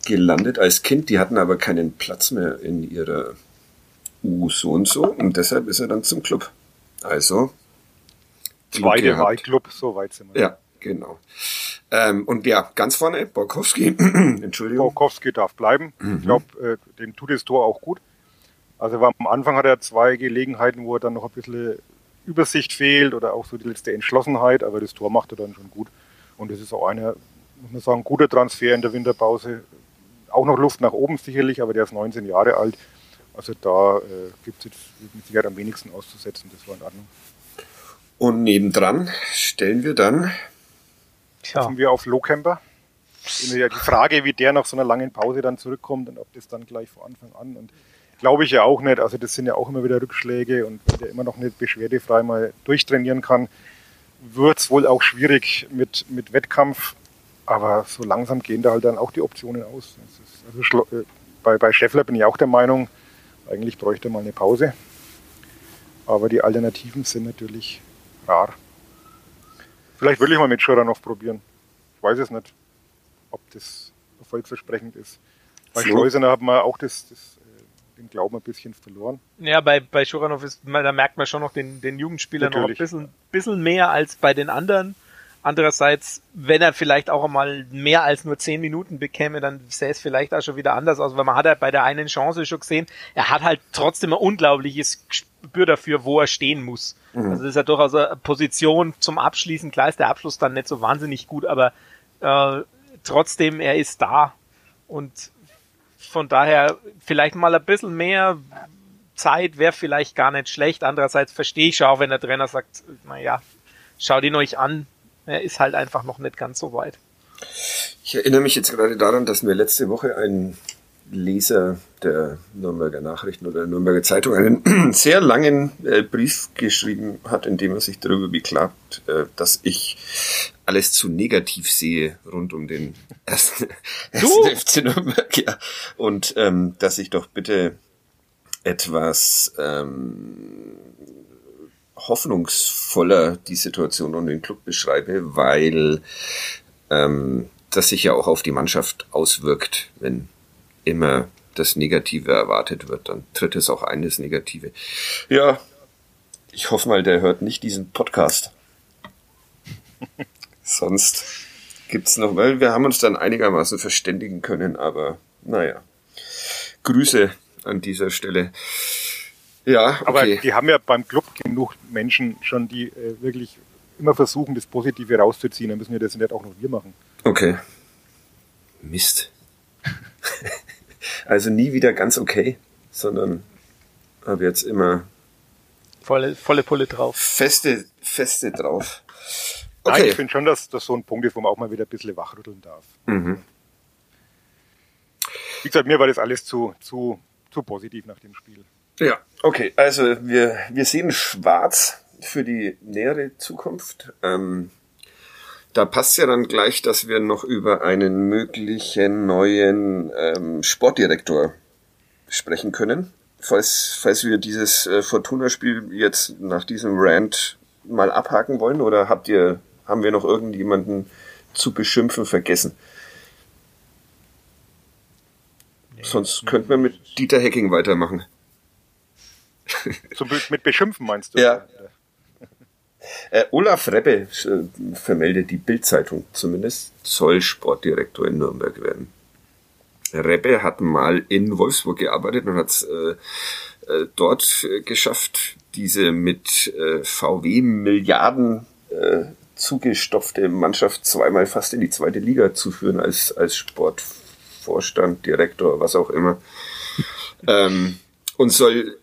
gelandet als Kind. Die hatten aber keinen Platz mehr in ihrer U so und so und deshalb ist er dann zum Club. Also zweite Wahlclub, so weit sind wir. Ja, genau. Ähm, und ja, ganz vorne, Borkowski. Entschuldigung. Borkowski darf bleiben. Mhm. Ich glaube, äh, dem tut das Tor auch gut. Also am Anfang hat er zwei Gelegenheiten, wo er dann noch ein bisschen Übersicht fehlt oder auch so die letzte Entschlossenheit, aber das Tor macht er dann schon gut. Und es ist auch einer, muss man sagen, guter Transfer in der Winterpause. Auch noch Luft nach oben sicherlich, aber der ist 19 Jahre alt. Also da äh, gibt es jetzt mit Sicherheit am wenigsten auszusetzen. Das war in Ordnung. Und nebendran stellen wir dann Tja. wir auf Lohcamper. Die Frage, wie der nach so einer langen Pause dann zurückkommt und ob das dann gleich vor Anfang an und Glaube ich ja auch nicht. Also das sind ja auch immer wieder Rückschläge und wenn der immer noch nicht beschwerdefrei mal durchtrainieren kann, wird es wohl auch schwierig mit, mit Wettkampf. Aber so langsam gehen da halt dann auch die Optionen aus. also äh, bei, bei Scheffler bin ich auch der Meinung, eigentlich bräuchte er mal eine Pause. Aber die Alternativen sind natürlich rar. Vielleicht will ich mal mit noch probieren. Ich weiß es nicht, ob das erfolgsversprechend ist. Bei Schleusener hat man auch das, das den Glauben ein bisschen verloren. Ja, bei, bei Schuranov ist, da merkt man schon noch den, den Jugendspieler Natürlich. noch ein bisschen, bisschen mehr als bei den anderen. Andererseits, wenn er vielleicht auch einmal mehr als nur zehn Minuten bekäme, dann sähe es vielleicht auch schon wieder anders aus, weil man hat ja bei der einen Chance schon gesehen, er hat halt trotzdem ein unglaubliches Gespür dafür, wo er stehen muss. Mhm. Also das ist ja durchaus eine Position zum Abschließen. Klar ist der Abschluss dann nicht so wahnsinnig gut, aber äh, trotzdem, er ist da. Und von daher vielleicht mal ein bisschen mehr Zeit wäre vielleicht gar nicht schlecht. Andererseits verstehe ich auch, wenn der Trainer sagt, naja, schaut ihn euch an. Er ist halt einfach noch nicht ganz so weit. Ich erinnere mich jetzt gerade daran, dass mir letzte Woche ein Leser der Nürnberger Nachrichten oder der Nürnberger Zeitung einen sehr langen äh, Brief geschrieben hat, in dem er sich darüber beklagt, äh, dass ich alles zu negativ sehe rund um den ersten, ersten FC Nürnberg. Ja. Und ähm, dass ich doch bitte etwas ähm, hoffnungsvoller die Situation und den Club beschreibe, weil ähm, das sich ja auch auf die Mannschaft auswirkt, wenn immer das Negative erwartet wird, dann tritt es auch ein, das Negative. Ja, ich hoffe mal, der hört nicht diesen Podcast. Sonst gibt's noch, weil wir haben uns dann einigermaßen verständigen können, aber naja. Grüße an dieser Stelle. Ja, okay. aber die haben ja beim Club genug Menschen schon, die äh, wirklich immer versuchen, das Positive rauszuziehen. Dann müssen wir das nicht auch noch wir machen. Okay. Mist. Also nie wieder ganz okay, sondern habe jetzt immer volle, volle Pulle drauf. Feste, feste drauf. Okay. Nein, ich finde schon, dass das so ein Punkt ist, wo man auch mal wieder ein bisschen wachrütteln darf. Mhm. Wie gesagt, mir war das alles zu, zu, zu positiv nach dem Spiel. Ja, okay. Also wir, wir sehen schwarz für die nähere Zukunft. Ähm, da passt ja dann gleich, dass wir noch über einen möglichen neuen ähm, Sportdirektor sprechen können. Falls, falls wir dieses äh, Fortuna-Spiel jetzt nach diesem Rant mal abhaken wollen, oder habt ihr, haben wir noch irgendjemanden zu beschimpfen vergessen? Nee, Sonst könnten wir mit Dieter Hacking weitermachen. So mit beschimpfen meinst du? Ja. Äh, Olaf Rebbe äh, vermeldet die Bildzeitung zumindest, soll Sportdirektor in Nürnberg werden. Rebbe hat mal in Wolfsburg gearbeitet und hat es äh, äh, dort äh, geschafft, diese mit äh, VW Milliarden äh, zugestopfte Mannschaft zweimal fast in die zweite Liga zu führen als, als Sportvorstand, Direktor, was auch immer. ähm, und soll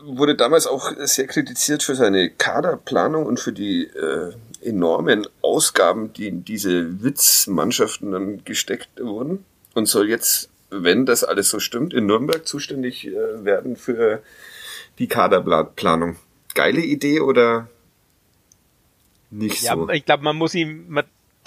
wurde damals auch sehr kritisiert für seine Kaderplanung und für die äh, enormen Ausgaben, die in diese Witzmannschaften dann gesteckt wurden und soll jetzt, wenn das alles so stimmt, in Nürnberg zuständig äh, werden für die Kaderplanung. Geile Idee oder nicht ja, so? Ich glaube, man muss ihn, man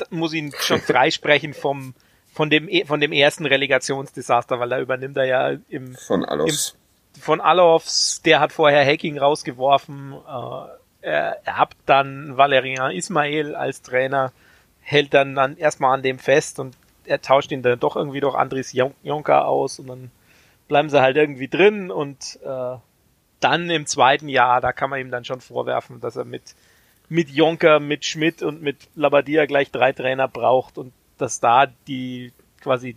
muss ihn schon freisprechen vom von dem von dem ersten Relegationsdesaster, weil da übernimmt er ja im von Alos von Alovs, der hat vorher Hacking rausgeworfen. Äh, er erbt dann Valerian Ismail als Trainer, hält dann, dann erstmal an dem fest und er tauscht ihn dann doch irgendwie durch Andres Jonka aus und dann bleiben sie halt irgendwie drin und äh, dann im zweiten Jahr, da kann man ihm dann schon vorwerfen, dass er mit mit Jonker, mit Schmidt und mit Labadia gleich drei Trainer braucht und dass da die quasi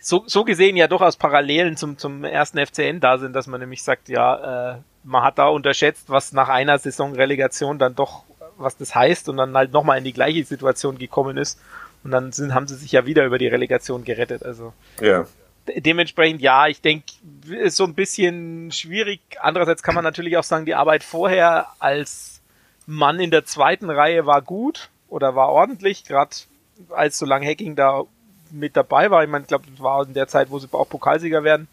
so, so gesehen ja durchaus Parallelen zum, zum ersten FCN da sind, dass man nämlich sagt, ja, äh, man hat da unterschätzt, was nach einer Saison Relegation dann doch, was das heißt und dann halt nochmal in die gleiche Situation gekommen ist. Und dann sind, haben sie sich ja wieder über die Relegation gerettet. Also ja. dementsprechend, ja, ich denke, ist so ein bisschen schwierig. Andererseits kann man natürlich auch sagen, die Arbeit vorher als Mann in der zweiten Reihe war gut oder war ordentlich, gerade als so lange Hacking da mit dabei war. Ich meine, ich glaube, das war in der Zeit, wo sie auch Pokalsieger werden.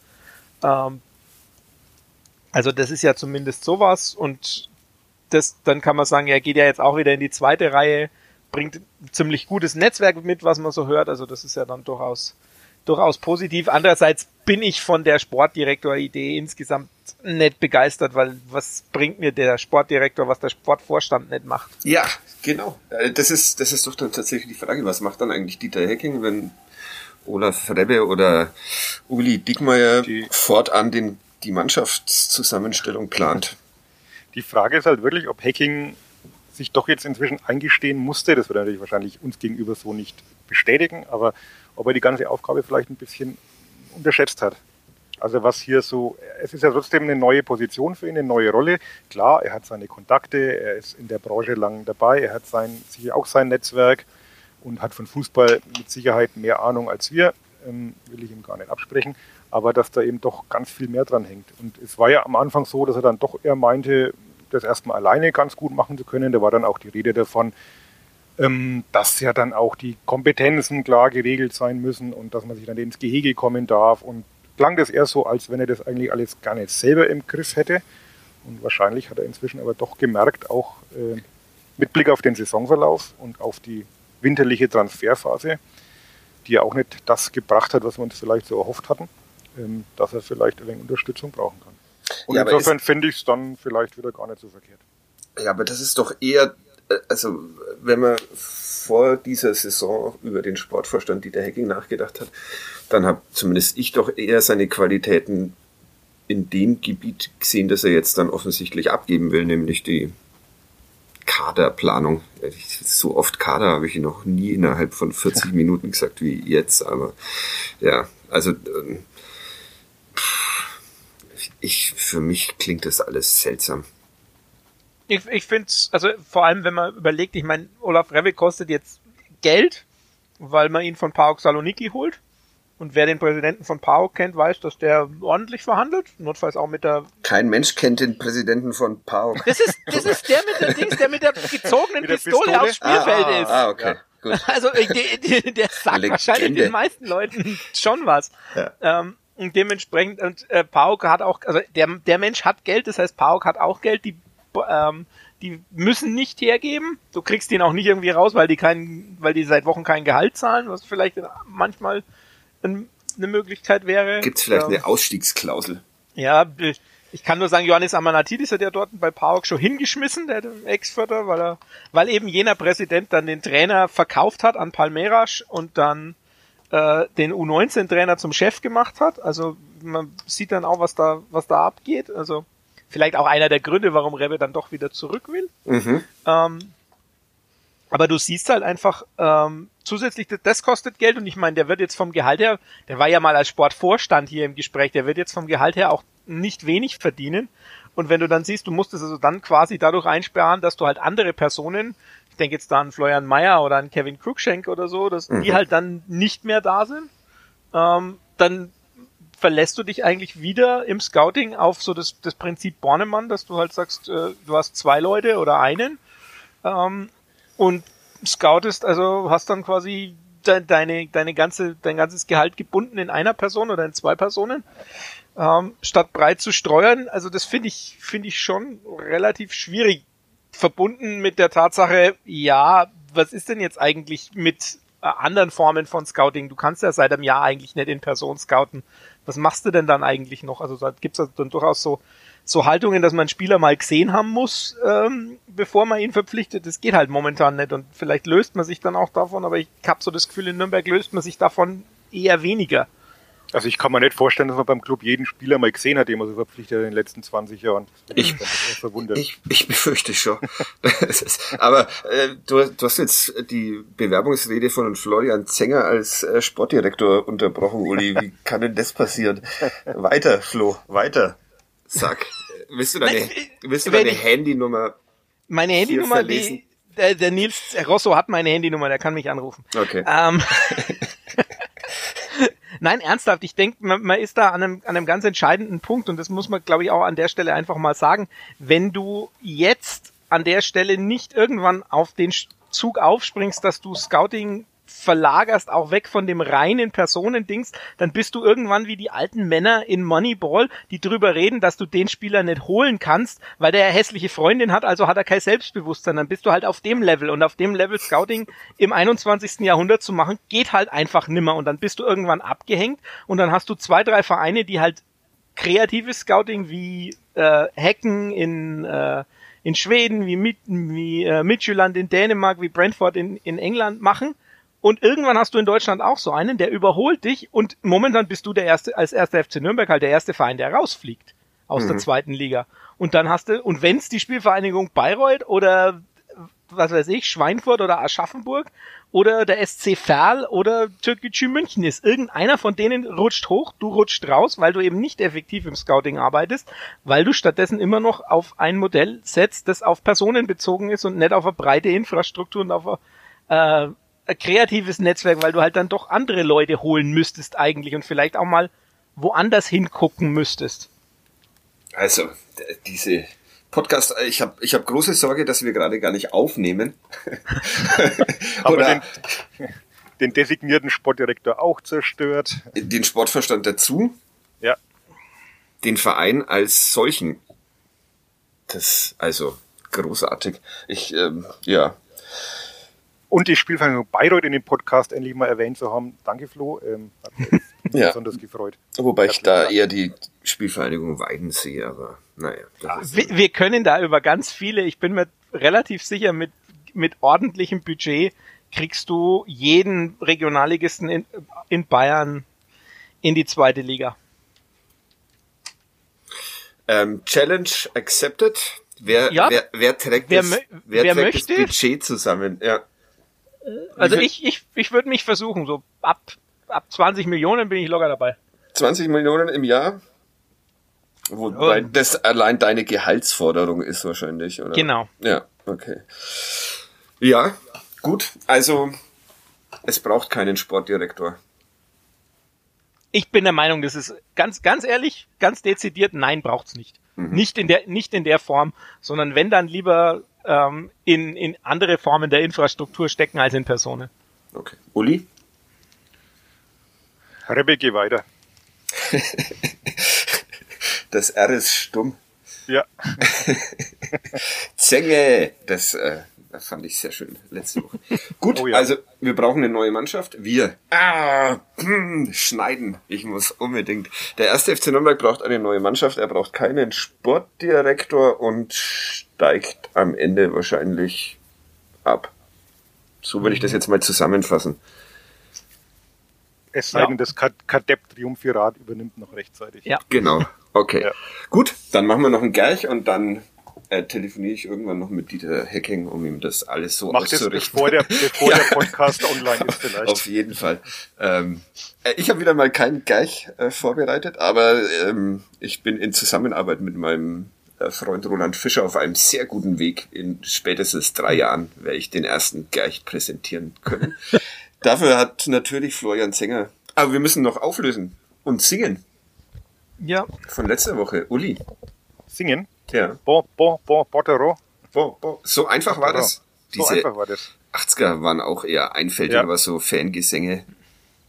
Ähm, also das ist ja zumindest sowas und das, dann kann man sagen, er geht ja jetzt auch wieder in die zweite Reihe, bringt ziemlich gutes Netzwerk mit, was man so hört. Also das ist ja dann durchaus, durchaus positiv. Andererseits bin ich von der Sportdirektor-Idee insgesamt nicht begeistert, weil was bringt mir der Sportdirektor, was der Sportvorstand nicht macht? Ja, genau. Äh, das ist, das ist doch dann tatsächlich die Frage, was macht dann eigentlich Dieter Hecking, wenn Olaf Rebbe oder Uli Dickmeyer die, fortan den, die Mannschaftszusammenstellung plant. Die Frage ist halt wirklich, ob Hacking sich doch jetzt inzwischen eingestehen musste, das wird natürlich wahrscheinlich uns gegenüber so nicht bestätigen, aber ob er die ganze Aufgabe vielleicht ein bisschen unterschätzt hat. Also was hier so, es ist ja trotzdem eine neue Position für ihn, eine neue Rolle. Klar, er hat seine Kontakte, er ist in der Branche lang dabei, er hat sein, sicher auch sein Netzwerk und hat von Fußball mit Sicherheit mehr Ahnung als wir, ähm, will ich ihm gar nicht absprechen, aber dass da eben doch ganz viel mehr dran hängt. Und es war ja am Anfang so, dass er dann doch eher meinte, das erstmal alleine ganz gut machen zu können. Da war dann auch die Rede davon, ähm, dass ja dann auch die Kompetenzen klar geregelt sein müssen und dass man sich dann ins Gehege kommen darf. Und klang das eher so, als wenn er das eigentlich alles gar nicht selber im Griff hätte. Und wahrscheinlich hat er inzwischen aber doch gemerkt, auch äh, mit Blick auf den Saisonverlauf und auf die winterliche Transferphase, die ja auch nicht das gebracht hat, was wir uns vielleicht so erhofft hatten, ähm, dass er vielleicht ein wenig Unterstützung brauchen kann. Und ja, insofern finde ich es dann vielleicht wieder gar nicht so verkehrt. Ja, aber das ist doch eher, äh, also wenn man vor dieser Saison über den Sportvorstand Dieter Hecking nachgedacht hat, dann habe zumindest ich doch eher seine Qualitäten in dem Gebiet gesehen, das er jetzt dann offensichtlich abgeben will, nämlich die Kaderplanung. So oft Kader habe ich noch nie innerhalb von 40 Minuten gesagt wie jetzt, aber ja, also ähm, ich, für mich klingt das alles seltsam. Ich, ich finde es, also vor allem, wenn man überlegt, ich meine, Olaf Rewe kostet jetzt Geld, weil man ihn von PAOK Saloniki holt. Und wer den Präsidenten von PAOK kennt, weiß, dass der ordentlich verhandelt. Notfalls auch mit der. Kein Mensch kennt den Präsidenten von PAOK. Das ist, das ist der mit der Dings, der mit der gezogenen mit der Pistole, Pistole, aufs Spielfeld ah, ist. Ah, okay. Ja. Gut. Also der, der, der sagt Legende. wahrscheinlich den meisten Leuten schon was. Ja. Ähm, und dementsprechend, und äh, Pauk hat auch, also der, der Mensch hat Geld, das heißt Pauk hat auch Geld, die ähm, die müssen nicht hergeben. Du kriegst den auch nicht irgendwie raus, weil die keinen, weil die seit Wochen kein Gehalt zahlen, was vielleicht manchmal eine Möglichkeit wäre. Gibt es vielleicht ähm, eine Ausstiegsklausel? Ja, ich kann nur sagen, Johannes Amanatidis hat ja dort bei PAOK schon hingeschmissen, der Ex-Förder, weil er, weil eben jener Präsident dann den Trainer verkauft hat an Palmeiras und dann äh, den U19-Trainer zum Chef gemacht hat. Also man sieht dann auch, was da, was da abgeht. Also vielleicht auch einer der Gründe, warum Rebbe dann doch wieder zurück will. Mhm. Ähm, aber du siehst halt einfach, ähm, zusätzlich, das kostet Geld und ich meine, der wird jetzt vom Gehalt her, der war ja mal als Sportvorstand hier im Gespräch, der wird jetzt vom Gehalt her auch nicht wenig verdienen. Und wenn du dann siehst, du musst es also dann quasi dadurch einsperren, dass du halt andere Personen, ich denke jetzt da an Florian Mayer oder an Kevin Cruikshank oder so, dass mhm. die halt dann nicht mehr da sind, ähm, dann verlässt du dich eigentlich wieder im Scouting auf so das, das Prinzip Bornemann, dass du halt sagst, äh, du hast zwei Leute oder einen ähm, und scoutest, also hast dann quasi de deine, deine ganze, dein ganzes Gehalt gebunden in einer Person oder in zwei Personen, ähm, statt breit zu steuern. Also das finde ich, finde ich schon relativ schwierig. Verbunden mit der Tatsache, ja, was ist denn jetzt eigentlich mit äh, anderen Formen von Scouting? Du kannst ja seit einem Jahr eigentlich nicht in Person scouten was machst du denn dann eigentlich noch? Also da gibt es dann durchaus so, so Haltungen, dass man einen Spieler mal gesehen haben muss, ähm, bevor man ihn verpflichtet. Das geht halt momentan nicht und vielleicht löst man sich dann auch davon, aber ich habe so das Gefühl, in Nürnberg löst man sich davon eher weniger. Also ich kann mir nicht vorstellen, dass man beim Club jeden Spieler mal gesehen hat, den man so verpflichtet in den letzten 20 Jahren. Ich, ich, ich befürchte schon. ist, aber äh, du, du hast jetzt die Bewerbungsrede von Florian Zenger als äh, Sportdirektor unterbrochen, Uli. Wie kann denn das passieren? Weiter, Flo, weiter. Sag. Willst du deine, Nein, willst du deine Handynummer Meine Handynummer, die, der, der Nils Rosso hat meine Handynummer, der kann mich anrufen. Okay. Ähm, Nein, ernsthaft, ich denke, man, man, ist da an einem, an einem ganz entscheidenden Punkt und das muss man, glaube ich, auch an der Stelle einfach mal sagen. Wenn du jetzt an der Stelle nicht irgendwann auf den Zug aufspringst, dass du Scouting verlagerst auch weg von dem reinen Personendings, dann bist du irgendwann wie die alten Männer in Moneyball, die drüber reden, dass du den Spieler nicht holen kannst, weil der hässliche Freundin hat, also hat er kein Selbstbewusstsein. Dann bist du halt auf dem Level und auf dem Level Scouting im 21. Jahrhundert zu machen, geht halt einfach nimmer und dann bist du irgendwann abgehängt und dann hast du zwei, drei Vereine, die halt kreatives Scouting wie äh, Hacken in äh, in Schweden, wie, Mid wie äh, Midtjylland in Dänemark, wie Brentford in, in England machen und irgendwann hast du in Deutschland auch so einen, der überholt dich und momentan bist du der erste, als erster FC Nürnberg halt der erste Verein, der rausfliegt aus mhm. der zweiten Liga. Und dann hast du, und wenn's die Spielvereinigung Bayreuth oder was weiß ich, Schweinfurt oder Aschaffenburg oder der SC Verl oder Türkgücü München ist. Irgendeiner von denen rutscht hoch, du rutscht raus, weil du eben nicht effektiv im Scouting arbeitest, weil du stattdessen immer noch auf ein Modell setzt, das auf Personen bezogen ist und nicht auf eine breite Infrastruktur und auf eine, äh, kreatives Netzwerk, weil du halt dann doch andere Leute holen müsstest eigentlich und vielleicht auch mal woanders hingucken müsstest. Also, diese Podcast, äh, ich habe ich hab große Sorge, dass wir gerade gar nicht aufnehmen. Aber Oder den, den designierten Sportdirektor auch zerstört. den Sportverstand dazu, Ja. den Verein als solchen. Das, also, großartig. Ich, ähm, ja, Und die Spielvereinigung Bayreuth in dem Podcast endlich mal erwähnt zu haben. Danke, Flo. Ähm, hat mich Ja. besonders gefreut. wobei ich da Dank. eher die Spielvereinigung Weiden sehe, aber naja. Das ist, Wir, wir können da über ganz viele, ich bin mir relativ sicher, mit, mit ordentlichem Budget kriegst du jeden Regionalligisten in, in Bayern in die zweite Liga. ähm, Challenge accepted. Wer, Ja. wer, wer trägt, Wer das, wer trägt möchte? das Budget zusammen? Ja. Also viel- ich, ich, ich würde mich versuchen, so ab, ab 20 Millionen bin ich locker dabei. 20 Millionen im Jahr? Wobei Ja. das allein deine Gehaltsforderung ist wahrscheinlich, oder? Genau. Ja, okay. Ja, gut. Also, es braucht keinen Sportdirektor. Ich bin der Meinung, das ist ganz, ganz ehrlich, ganz dezidiert, nein, braucht's nicht. Nicht in der, nicht in der Form, sondern wenn dann lieber ähm, in, in andere Formen der Infrastruktur stecken als in Personen. Okay. Uli? Rebbe, geh weiter. Das R ist stumm. Ja. Zenge! Das, äh, das fand ich sehr schön letzte Woche. Gut, Oh ja. also wir brauchen eine neue Mannschaft. Wir. Ah, hm, schneiden. Ich muss unbedingt. Der erste FC Nürnberg braucht eine neue Mannschaft. Er braucht keinen Sportdirektor und steigt am Ende wahrscheinlich ab. So würde ich das jetzt mal zusammenfassen. Es sei Ja. denn, das Kad- Kadepp Triumphirat übernimmt noch rechtzeitig. Ja. Genau. Okay. Ja. Gut, dann machen wir noch einen Gerch und dann äh, telefoniere ich irgendwann noch mit Dieter Hecking, um ihm das alles so Macht es, auszurichten. bevor der, bevor der Podcast online ist vielleicht. Auf jeden Fall. Ähm, äh, ich habe wieder mal keinen Gerch äh, vorbereitet, aber ähm, ich bin in Zusammenarbeit mit meinem äh, Freund Roland Fischer auf einem sehr guten Weg. In spätestens drei Jahren werde ich den ersten Gerch präsentieren können. Dafür hat natürlich Florian Zenger. Aber wir müssen noch auflösen und singen Ja. von letzter Woche. Uli. Singen. Ja. Bon, bon, bon, Botero. Bo, bo. So einfach war das. So Diese einfach war das. 80er waren auch eher einfältig, Ja. was so Fangesänge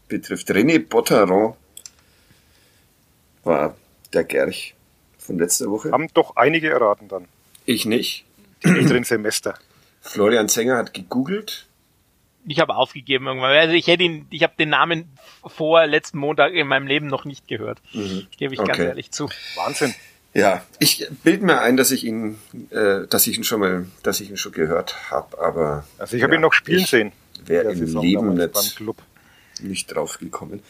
betrifft. René Botteron war der Gerch von letzter Woche. Haben doch einige erraten dann. Ich nicht. Die älteren Semester. Florian Zenger hat gegoogelt. Ich habe aufgegeben irgendwann. Also ich hätte ihn, ich habe den Namen vor letzten Montag in meinem Leben noch nicht gehört. Gebe ich ganz Okay. ehrlich zu. Wahnsinn. Ja, ich bild mir ein, dass ich ihn, äh, dass ich ihn schon mal, dass ich ihn schon gehört habe, aber Also ich habe ja, ihn noch spielen sehen. Wäre im Saison Leben nicht, Club. nicht drauf gekommen.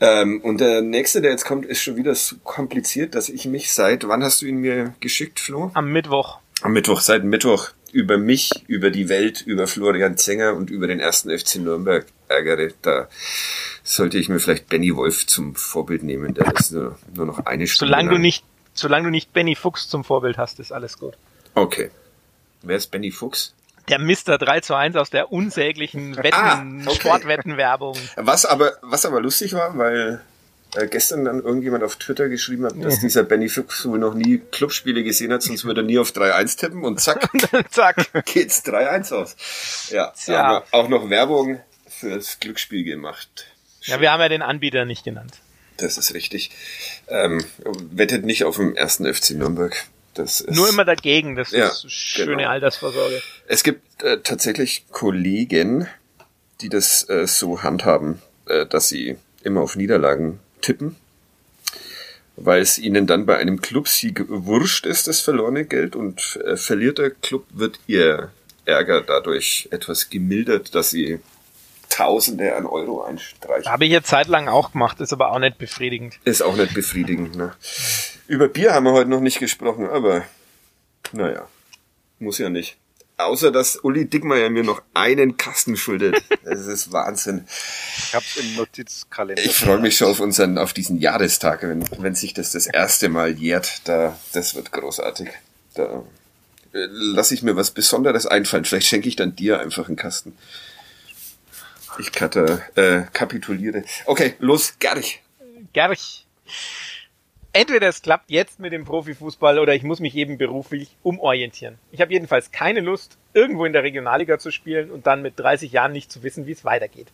Ähm, und der nächste, der jetzt kommt, ist schon wieder so kompliziert, dass ich mich seit, wann hast du ihn mir geschickt, Flo? Am Mittwoch. Am Mittwoch, seit Mittwoch über mich, über die Welt, über Florian Zenger und über den ersten FC Nürnberg ärgere. Da sollte ich mir vielleicht Benny Wolf zum Vorbild nehmen, der das nur, nur noch eine Stunde Solange du nicht, solange du nicht Benny Fuchs zum Vorbild hast, ist alles gut. Okay. Wer ist Benny Fuchs? Der Mr. 3 zu 1 aus der unsäglichen Wetten, Ah, okay. Sportwettenwerbung. Was aber, was aber lustig war, weil äh, gestern dann irgendjemand auf Twitter geschrieben hat, dass dieser Benny Fuchs wohl noch nie Clubspiele gesehen hat, sonst würde er nie auf 3-1 tippen und zack, Zack. geht's 3-1 aus. Ja, Tja. auch noch Werbung fürs Glücksspiel gemacht. Ja, wir haben ja den Anbieter nicht genannt. Das ist richtig. Ähm, wettet nicht auf dem ersten FC Nürnberg. Das ist, Nur immer dagegen, das Ja, ist schöne genau. Altersvorsorge. Es gibt äh, tatsächlich Kollegen, die das äh, so handhaben, äh, dass sie immer auf Niederlagen tippen, weil es ihnen dann bei einem Clubsieg wurscht ist, das verlorene Geld und äh, verliert der Club, wird ihr Ärger dadurch etwas gemildert, dass sie Tausende an Euro einstreichen. Habe ich jetzt zeitlang auch gemacht, ist aber auch nicht befriedigend. Ist auch nicht befriedigend. Ne? Über Bier haben wir heute noch nicht gesprochen, aber naja, muss ja nicht. Außer dass Uli Dickmeier mir noch einen Kasten schuldet. Das ist Wahnsinn. Ich habe es im Notizkalender. Ich freue mich schon auf unseren, auf diesen Jahrestag, wenn, wenn sich das das erste Mal jährt. Da, das wird großartig. Da äh, lasse ich mir was Besonderes einfallen. Vielleicht schenke ich dann dir einfach einen Kasten. Ich kata, äh, kapituliere. Okay, los, Gerch. Gerch. entweder es klappt jetzt mit dem Profifußball oder ich muss mich eben beruflich umorientieren. Ich habe jedenfalls keine Lust, irgendwo in der Regionalliga zu spielen und dann mit 30 Jahren nicht zu wissen, wie es weitergeht.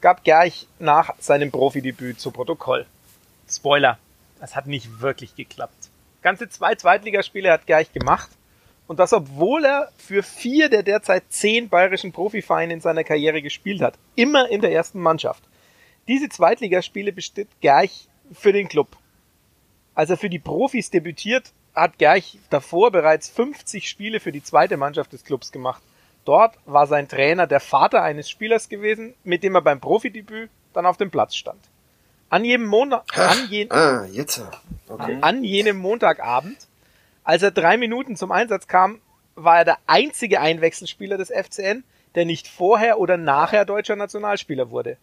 Gab Gerch nach seinem Profidebüt zu Protokoll. Spoiler, das hat nicht wirklich geklappt. Ganze zwei Zweitligaspiele hat Gerch gemacht und das obwohl er für vier der derzeit zehn bayerischen Profivereine in seiner Karriere gespielt hat. Immer in der ersten Mannschaft. Diese Zweitligaspiele besteht Gerch für den Club. Als er für die Profis debütiert, hat Gerch davor bereits 50 Spiele für die zweite Mannschaft des Clubs gemacht. Dort war sein Trainer der Vater eines Spielers gewesen, mit dem er beim Profidebüt dann auf dem Platz stand. An jedem Monat, an, je, Ah. Okay. an jenem Montagabend, als er drei Minuten zum Einsatz kam, war er der einzige Einwechselspieler des FCN, der nicht vorher oder nachher deutscher Nationalspieler wurde.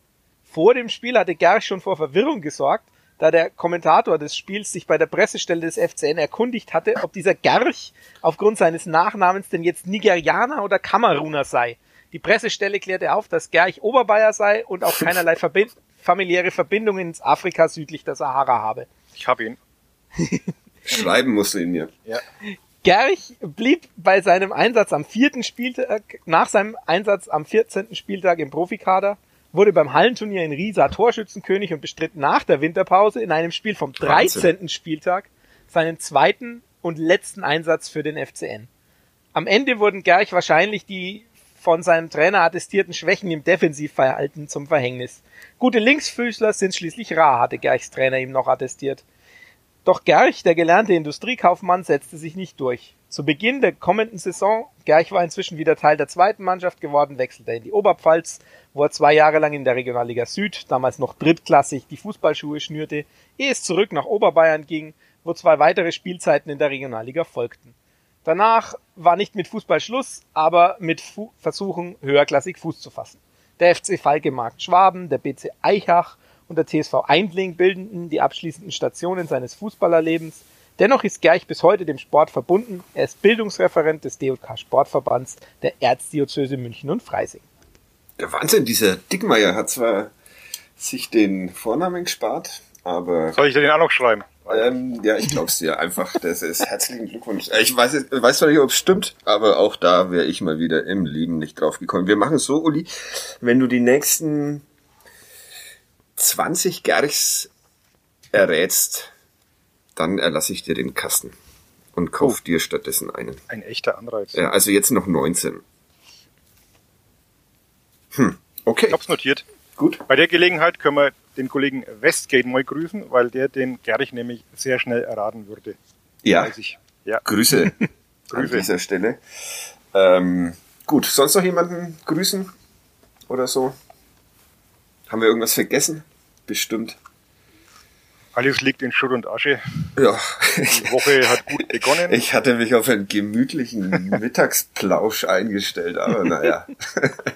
Vor dem Spiel hatte Gerch schon vor Verwirrung gesorgt, da der Kommentator des Spiels sich bei der Pressestelle des FCN erkundigt hatte, ob dieser Gerch aufgrund seines Nachnamens denn jetzt Nigerianer oder Kameruner sei. Die Pressestelle klärte auf, dass Gerch Oberbayer sei und auch keinerlei Verbind familiäre Verbindungen ins Afrika südlich der Sahara habe. Ich habe ihn. Schreiben musst du ihn mir. Ja. Gerch blieb bei seinem Einsatz am vierten Spieltag, nach seinem Einsatz am 14. Spieltag im Profikader, wurde beim Hallenturnier in Riesa Torschützenkönig und bestritt nach der Winterpause in einem Spiel vom 13. Spieltag seinen zweiten und letzten Einsatz für den FCN. Am Ende wurden Gerch wahrscheinlich die von seinem Trainer attestierten Schwächen im Defensivverhalten zum Verhängnis. Gute Linksfüßler sind schließlich rar, hatte Gerchs Trainer ihm noch attestiert. Doch Gerch, der gelernte Industriekaufmann, setzte sich nicht durch. Zu Beginn der kommenden Saison, Gerch war inzwischen wieder Teil der zweiten Mannschaft geworden, wechselte in die Oberpfalz, wo er zwei Jahre lang in der Regionalliga Süd, damals noch drittklassig, die Fußballschuhe schnürte, ehe es zurück nach Oberbayern ging, wo zwei weitere Spielzeiten in der Regionalliga folgten. Danach war nicht mit Fußball Schluss, aber mit Fu Versuchen, höherklassig Fuß zu fassen. Der FC Falke Markt Schwaben, der BC Eichach und der TSV Eindling bildeten die abschließenden Stationen seines Fußballerlebens. Dennoch ist Gerch bis heute dem Sport verbunden. Er ist Bildungsreferent des DJK Sportverbands der Erzdiözese München und Freising. Der Wahnsinn, dieser Dickmeier hat zwar sich den Vornamen gespart, aber Soll ich dir den auch noch schreiben? ähm, ja, ich glaub's dir einfach. Das ist herzlichen Glückwunsch. Äh, Ich weiß, jetzt- weiß zwar nicht, ob es stimmt, aber auch da wäre ich mal wieder im Leben nicht drauf gekommen. Wir machen es so, Uli, wenn du die nächsten 20 Gerchs errätst, dann erlasse ich dir den Kasten und kauf dir stattdessen einen. Ein echter Anreiz. Ja, also jetzt noch 19. Hm, okay, Ich hab's notiert. gut. Bei der Gelegenheit können wir den Kollegen Westgate mal grüßen, weil der den Gerich nämlich sehr schnell erraten würde. Ja. Ja. Grüße an Grüße. dieser Stelle. Ähm, gut, sonst noch jemanden grüßen oder so? Haben wir irgendwas vergessen? Bestimmt. Alles liegt in Schutt und Asche. Ja, Die Woche hat gut begonnen. ich hatte mich auf einen gemütlichen Mittagsplausch eingestellt, aber naja.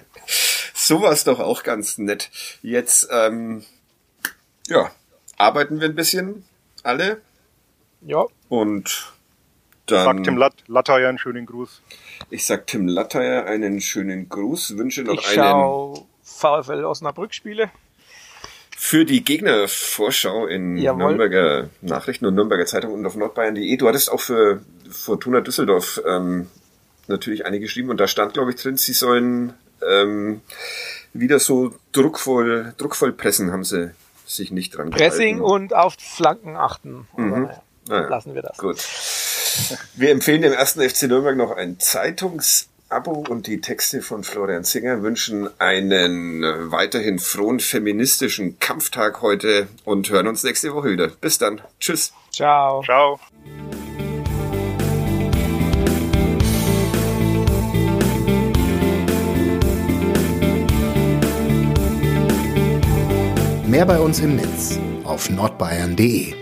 so war es doch auch ganz nett. Jetzt, ähm, ja, arbeiten wir ein bisschen alle Ja, und dann... Sagt Tim Lat Latteier einen schönen Gruß. Ich sag Tim Latteier einen schönen Gruß, wünsche noch ich einen VfL Osnabrück Spiele. für die Gegnervorschau in Jawohl. Nürnberger Nachrichten und Nürnberger Zeitung und auf nordbayern.de. Du hattest auch für Fortuna Düsseldorf ähm, natürlich eine geschrieben und da stand, glaube ich, drin, sie sollen ähm, wieder so druckvoll, druckvoll pressen, haben sie sich nicht dran Pressing gehalten. und auf Flanken achten. Mhm. naja, Naja, lassen wir das. Gut. Wir empfehlen dem ersten FC Nürnberg noch ein Zeitungsabo und die Texte von Florian Singer wünschen einen äh, weiterhin frohen feministischen Kampftag heute und hören uns nächste Woche wieder. Bis dann. Tschüss. Ciao. Ciao. Mehr bei uns im Netz auf nordbayern.de.